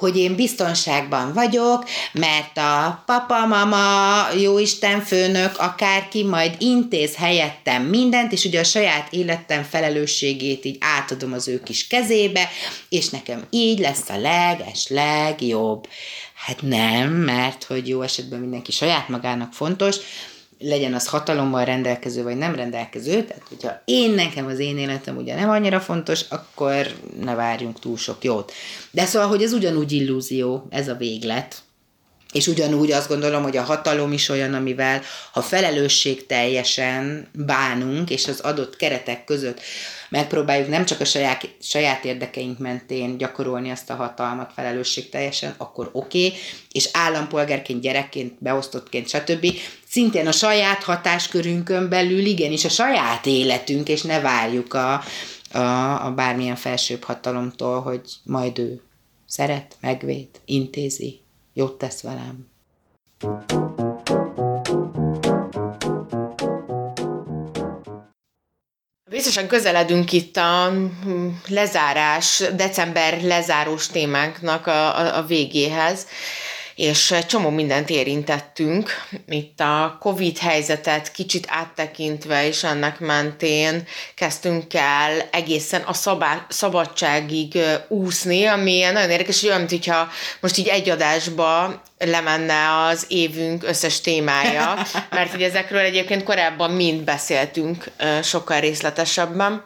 Speaker 2: hogy én biztonságban vagyok, mert a papa, mama, jóisten főnök, akárki majd intéz helyettem mindent, és ugye a saját életem felelősségét így átadom az ő kis kezébe, és nekem így lesz a leges, legjobb. Hát nem, mert hogy jó esetben mindenki saját magának fontos, legyen az hatalommal rendelkező, vagy nem rendelkező, tehát hogyha én nekem az én életem ugye nem annyira fontos, akkor ne várjunk túl sok jót. De szóval, hogy ez ugyanúgy illúzió, ez a véglet, és ugyanúgy azt gondolom, hogy a hatalom is olyan, amivel ha felelősség teljesen bánunk, és az adott keretek között megpróbáljuk nem csak a saját, saját érdekeink mentén gyakorolni azt a hatalmat felelősség teljesen, akkor oké, okay, és állampolgárként, gyerekként, beosztottként, stb. Szintén a saját hatáskörünkön belül igenis a saját életünk, és ne várjuk a, a, a bármilyen felsőbb hatalomtól, hogy majd ő szeret, megvéd, intézi, jót tesz velem.
Speaker 1: Biztosan közeledünk itt a hm, lezárás, december lezárós témánknak a, a, a végéhez és egy csomó mindent érintettünk. Itt a Covid helyzetet kicsit áttekintve, és ennek mentén kezdtünk el egészen a szabá- szabadságig úszni, ami nagyon érdekes, hogy olyan, mintha most így egy adásba lemenne az évünk összes témája, mert ugye ezekről egyébként korábban mind beszéltünk sokkal részletesebben.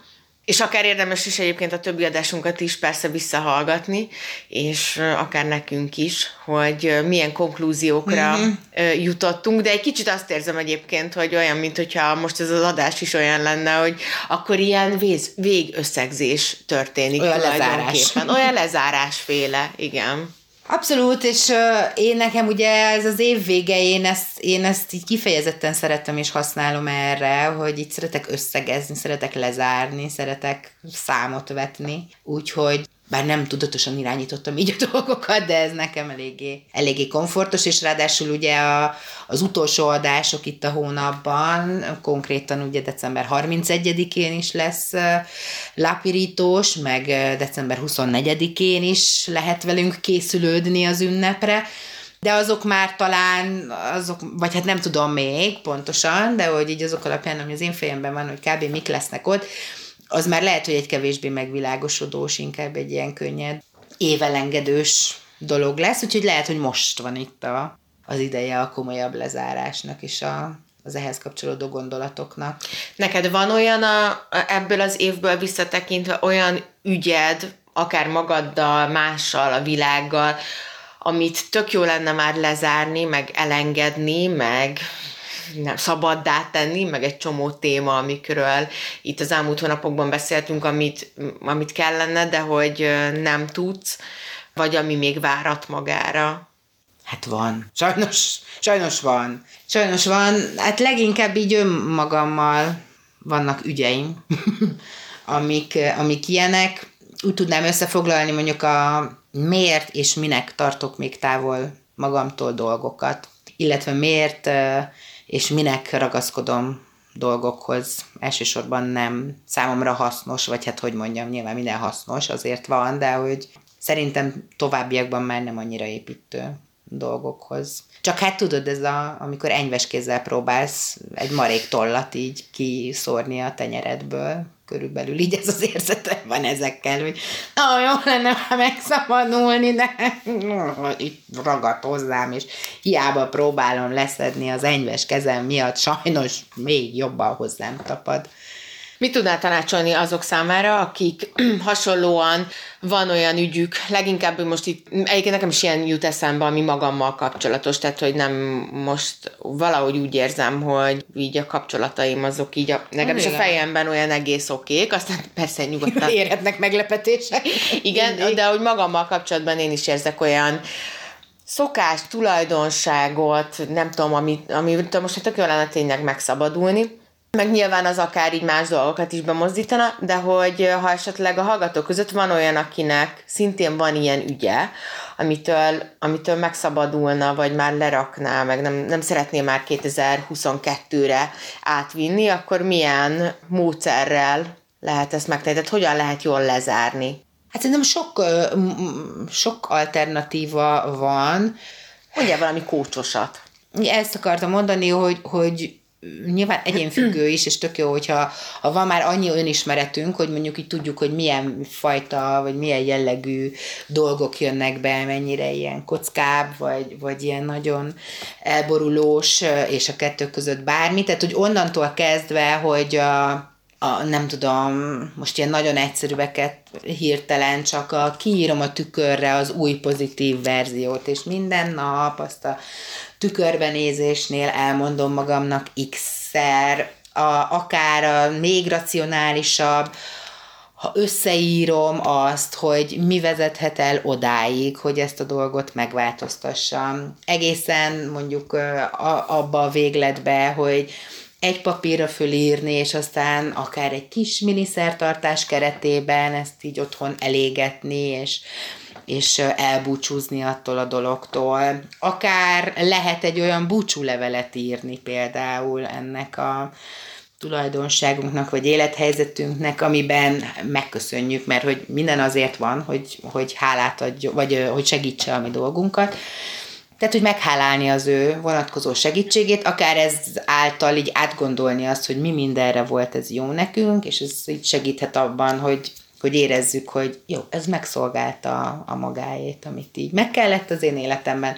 Speaker 1: És akár érdemes is egyébként a többi adásunkat is persze visszahallgatni, és akár nekünk is, hogy milyen konklúziókra mm-hmm. jutottunk, de egy kicsit azt érzem egyébként, hogy olyan, mint hogyha most ez az adás is olyan lenne, hogy akkor ilyen véz, végösszegzés történik
Speaker 2: olyan lezárás.
Speaker 1: Olyan lezárásféle, igen.
Speaker 2: Abszolút, és én nekem ugye ez az év vége, én ezt, én ezt így kifejezetten szeretem és használom erre, hogy így szeretek összegezni, szeretek lezárni, szeretek számot vetni, úgyhogy bár nem tudatosan irányítottam így a dolgokat, de ez nekem eléggé, eléggé komfortos, és ráadásul ugye a, az utolsó adások itt a hónapban, konkrétan ugye december 31-én is lesz lápirítós, meg december 24-én is lehet velünk készülődni az ünnepre, de azok már talán, azok, vagy hát nem tudom még pontosan, de hogy így azok alapján, ami az én fejemben van, hogy kb. mik lesznek ott, az már lehet, hogy egy kevésbé megvilágosodós, inkább egy ilyen könnyed, évelengedős dolog lesz, úgyhogy lehet, hogy most van itt a, az ideje a komolyabb lezárásnak és a, az ehhez kapcsolódó gondolatoknak.
Speaker 1: Neked van olyan a, ebből az évből visszatekintve olyan ügyed, akár magaddal, mással, a világgal, amit tök jó lenne már lezárni, meg elengedni, meg nem, szabaddá tenni, meg egy csomó téma, amikről itt az elmúlt hónapokban beszéltünk, amit, amit kellene, de hogy nem tudsz, vagy ami még várat magára.
Speaker 2: Hát van. Sajnos, sajnos van. Sajnos van. Hát leginkább így önmagammal vannak ügyeim, amik, amik ilyenek. Úgy tudnám összefoglalni mondjuk a miért és minek tartok még távol magamtól dolgokat, illetve miért és minek ragaszkodom dolgokhoz, elsősorban nem számomra hasznos, vagy hát hogy mondjam, nyilván minden hasznos, azért van, de hogy szerintem továbbiakban már nem annyira építő dolgokhoz. Csak hát tudod, ez a, amikor enyves kézzel próbálsz egy marék tollat így kiszórni a tenyeredből, körülbelül így ez az érzetem van ezekkel, hogy ah, jó lenne már megszabadulni, de itt ragadt hozzám, és hiába próbálom leszedni az enyves kezem miatt, sajnos még jobban hozzám tapad.
Speaker 1: Mit tudnál tanácsolni azok számára, akik hasonlóan van olyan ügyük, leginkább most itt, egyébként nekem is ilyen jut eszembe, ami magammal kapcsolatos, tehát hogy nem most valahogy úgy érzem, hogy így a kapcsolataim azok így, a, nekem is a fejemben olyan egész okék, aztán persze nyugodtan.
Speaker 2: Érhetnek meglepetések.
Speaker 1: Igen, Mindig. de hogy magammal kapcsolatban én is érzek olyan szokás, tulajdonságot, nem tudom, amit, amit most tök jó lenne tényleg megszabadulni, meg nyilván az akár így más dolgokat is bemozdítana, de hogy ha esetleg a hallgatók között van olyan, akinek szintén van ilyen ügye, amitől, amitől megszabadulna, vagy már lerakná, meg nem, nem szeretné már 2022-re átvinni, akkor milyen módszerrel lehet ezt megtenni? Tehát hogyan lehet jól lezárni?
Speaker 2: Hát szerintem sok, sok alternatíva van.
Speaker 1: Mondjál valami kócsosat.
Speaker 2: Ezt akartam mondani, hogy, hogy nyilván egyénfüggő is, és tök jó, hogyha ha van már annyi önismeretünk, hogy mondjuk így tudjuk, hogy milyen fajta, vagy milyen jellegű dolgok jönnek be, mennyire ilyen kockább, vagy, vagy ilyen nagyon elborulós, és a kettő között bármi. Tehát, hogy onnantól kezdve, hogy a, a, nem tudom, most ilyen nagyon egyszerűeket hirtelen, csak a, kiírom a tükörre az új pozitív verziót, és minden nap azt a tükörbenézésnél elmondom magamnak x-szer, a, akár a még racionálisabb, ha összeírom azt, hogy mi vezethet el odáig, hogy ezt a dolgot megváltoztassam. Egészen mondjuk abba a végletbe, hogy egy papírra fölírni, és aztán akár egy kis miniszertartás keretében ezt így otthon elégetni, és és elbúcsúzni attól a dologtól. Akár lehet egy olyan búcsúlevelet írni például ennek a tulajdonságunknak, vagy élethelyzetünknek, amiben megköszönjük, mert hogy minden azért van, hogy, hogy hálát adjon, vagy hogy segítse a mi dolgunkat. Tehát, hogy meghálálni az ő vonatkozó segítségét, akár ez által így átgondolni azt, hogy mi mindenre volt ez jó nekünk, és ez így segíthet abban, hogy hogy érezzük, hogy jó, ez megszolgálta a magáét, amit így meg kellett az én életemben,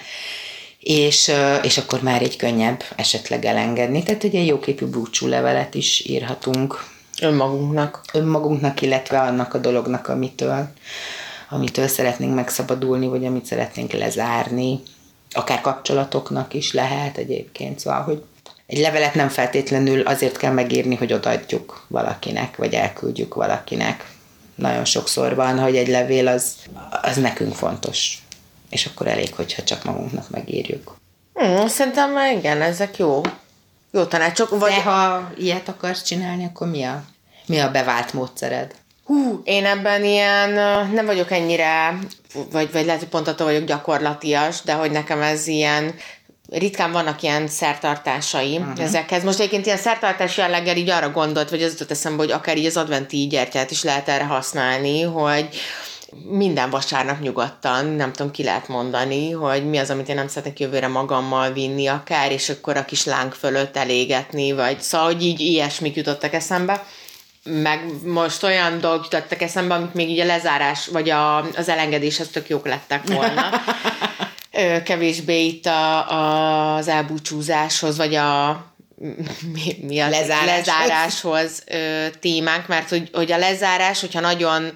Speaker 2: és, és akkor már egy könnyebb esetleg elengedni. Tehát egy jóképű búcsú levelet is írhatunk.
Speaker 1: Önmagunknak.
Speaker 2: Önmagunknak, illetve annak a dolognak, amitől, amitől szeretnénk megszabadulni, vagy amit szeretnénk lezárni. Akár kapcsolatoknak is lehet egyébként, szóval, hogy egy levelet nem feltétlenül azért kell megírni, hogy odaadjuk valakinek, vagy elküldjük valakinek, nagyon sokszor van, hogy egy levél az, az nekünk fontos. És akkor elég, hogyha csak magunknak megírjuk.
Speaker 1: Hmm, szerintem igen, ezek jó. Jó tanácsok.
Speaker 2: Vagy... De ha ilyet akarsz csinálni, akkor mi a, mi a bevált módszered?
Speaker 1: Hú, én ebben ilyen nem vagyok ennyire, vagy, vagy lehet, hogy pont attól vagyok gyakorlatias, de hogy nekem ez ilyen ritkán vannak ilyen szertartásaim uh-huh. ezekhez. Most egyébként ilyen szertartás jelleggel így arra gondolt, vagy az jutott eszembe, hogy akár így az adventi gyertyát is lehet erre használni, hogy minden vasárnap nyugodtan, nem tudom, ki lehet mondani, hogy mi az, amit én nem szeretek jövőre magammal vinni akár, és akkor a kis láng fölött elégetni, vagy szóval, hogy így ilyesmik jutottak eszembe meg most olyan dolgok jutottak eszembe, amik még így a lezárás, vagy a, az elengedéshez tök jók lettek volna. kevésbé itt a, az elbúcsúzáshoz, vagy a mi, mi a lezáráshoz, lezáráshoz ö, témánk, mert hogy, hogy a lezárás, hogyha nagyon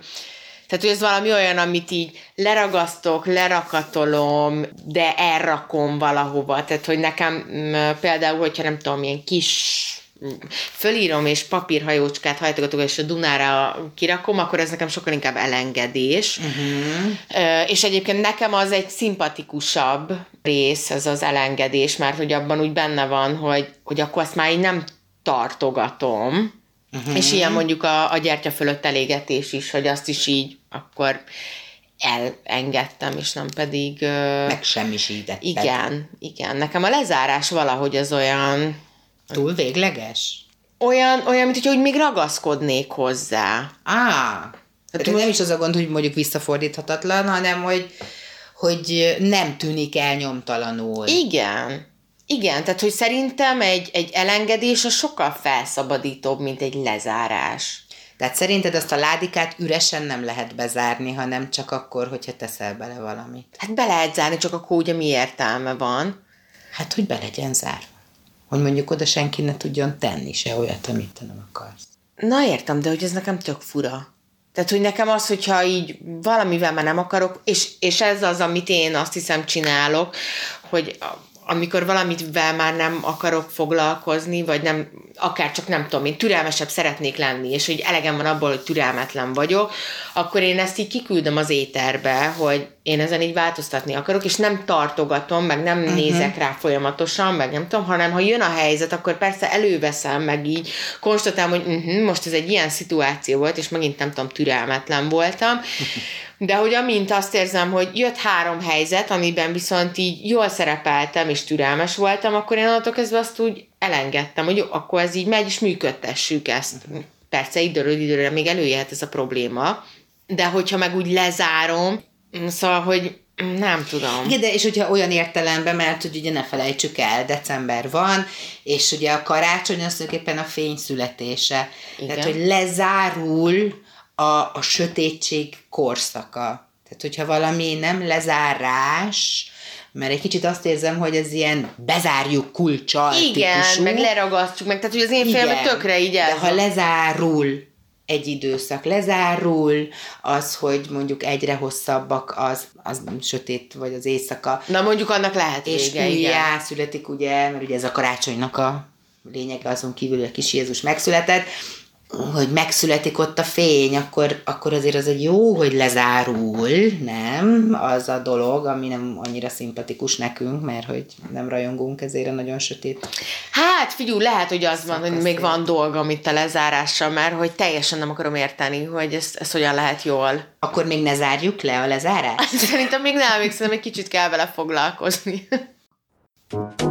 Speaker 1: tehát, hogy ez valami olyan, amit így leragasztok, lerakatolom, de elrakom valahova. Tehát, hogy nekem például, hogyha nem tudom, ilyen kis fölírom és papírhajócskát hajtogatok, és a Dunára kirakom, akkor ez nekem sokkal inkább elengedés. Uh-huh. És egyébként nekem az egy szimpatikusabb rész, ez az elengedés, mert hogy abban úgy benne van, hogy, hogy akkor azt már így nem tartogatom, Uh-huh. És ilyen mondjuk a, a gyertya fölött elégetés is, hogy azt is így akkor elengedtem, és nem pedig...
Speaker 2: Megsemmisítetted.
Speaker 1: Igen, igen. Nekem a lezárás valahogy az olyan...
Speaker 2: Túl végleges?
Speaker 1: Olyan, olyan mint hogy még ragaszkodnék hozzá.
Speaker 2: Á, Hát nem is az a gond, hogy mondjuk visszafordíthatatlan, hanem hogy, hogy nem tűnik elnyomtalanul.
Speaker 1: Igen. Igen, tehát hogy szerintem egy, egy elengedés a sokkal felszabadítóbb, mint egy lezárás.
Speaker 2: Tehát szerinted azt a ládikát üresen nem lehet bezárni, hanem csak akkor, hogyha teszel bele valamit?
Speaker 1: Hát be lehet zárni, csak akkor ugye mi értelme van?
Speaker 2: Hát, hogy be legyen zárva. Hogy mondjuk oda senki ne tudjon tenni se olyat, amit te nem akarsz.
Speaker 1: Na értem, de hogy ez nekem tök fura. Tehát, hogy nekem az, hogyha így valamivel már nem akarok, és, és ez az, amit én azt hiszem csinálok, hogy amikor valamivel már nem akarok foglalkozni, vagy nem, akár csak nem tudom, én türelmesebb szeretnék lenni, és hogy elegem van abból, hogy türelmetlen vagyok, akkor én ezt így kiküldöm az éterbe, hogy én ezen így változtatni akarok, és nem tartogatom, meg nem uh-huh. nézek rá folyamatosan, meg nem tudom, hanem ha jön a helyzet, akkor persze előveszem, meg így konstatálom, hogy uh-huh, most ez egy ilyen szituáció volt, és megint nem tudom, türelmetlen voltam, de hogy amint azt érzem, hogy jött három helyzet, amiben viszont így jól szerepeltem, és türelmes voltam, akkor én onnantól kezdve azt úgy elengedtem, hogy jó, akkor ez így megy, és működtessük ezt. Persze időről időre még előjöhet ez a probléma, de hogyha meg úgy lezárom, szóval, hogy nem tudom.
Speaker 2: Igen, de és hogyha olyan értelemben, mert hogy ugye ne felejtsük el, december van, és ugye a karácsony az tulajdonképpen a fény születése. Igen. Tehát, hogy lezárul a, a sötétség korszaka. Tehát, hogyha valami nem lezárás, mert egy kicsit azt érzem, hogy ez ilyen bezárjuk kulcsal
Speaker 1: Igen, típusú. meg leragasztjuk meg, tehát hogy az én filmek tökre így
Speaker 2: De ha lezárul egy időszak, lezárul, az, hogy mondjuk egyre hosszabbak az, az sötét, vagy az éjszaka.
Speaker 1: Na mondjuk annak lehet
Speaker 2: És vége, újjá születik, ugye, mert ugye ez a karácsonynak a lényege azon kívül, hogy a kis Jézus megszületett, hogy megszületik ott a fény, akkor, akkor azért az egy jó, hogy lezárul, nem? Az a dolog, ami nem annyira szimpatikus nekünk, mert hogy nem rajongunk ezért a nagyon sötét.
Speaker 1: Hát figyú, lehet, hogy az van, hogy még van dolga, amit a lezárással, mert hogy teljesen nem akarom érteni, hogy ez, ez hogyan lehet jól.
Speaker 2: Akkor még ne zárjuk le a lezárást?
Speaker 1: Szerintem még nem, még szerintem egy kicsit kell vele foglalkozni.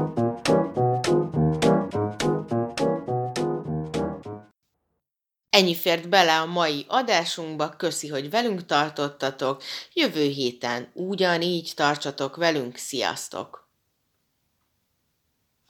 Speaker 1: Ennyi fért bele a mai adásunkba, köszi, hogy velünk tartottatok, jövő héten ugyanígy tartsatok velünk, sziasztok!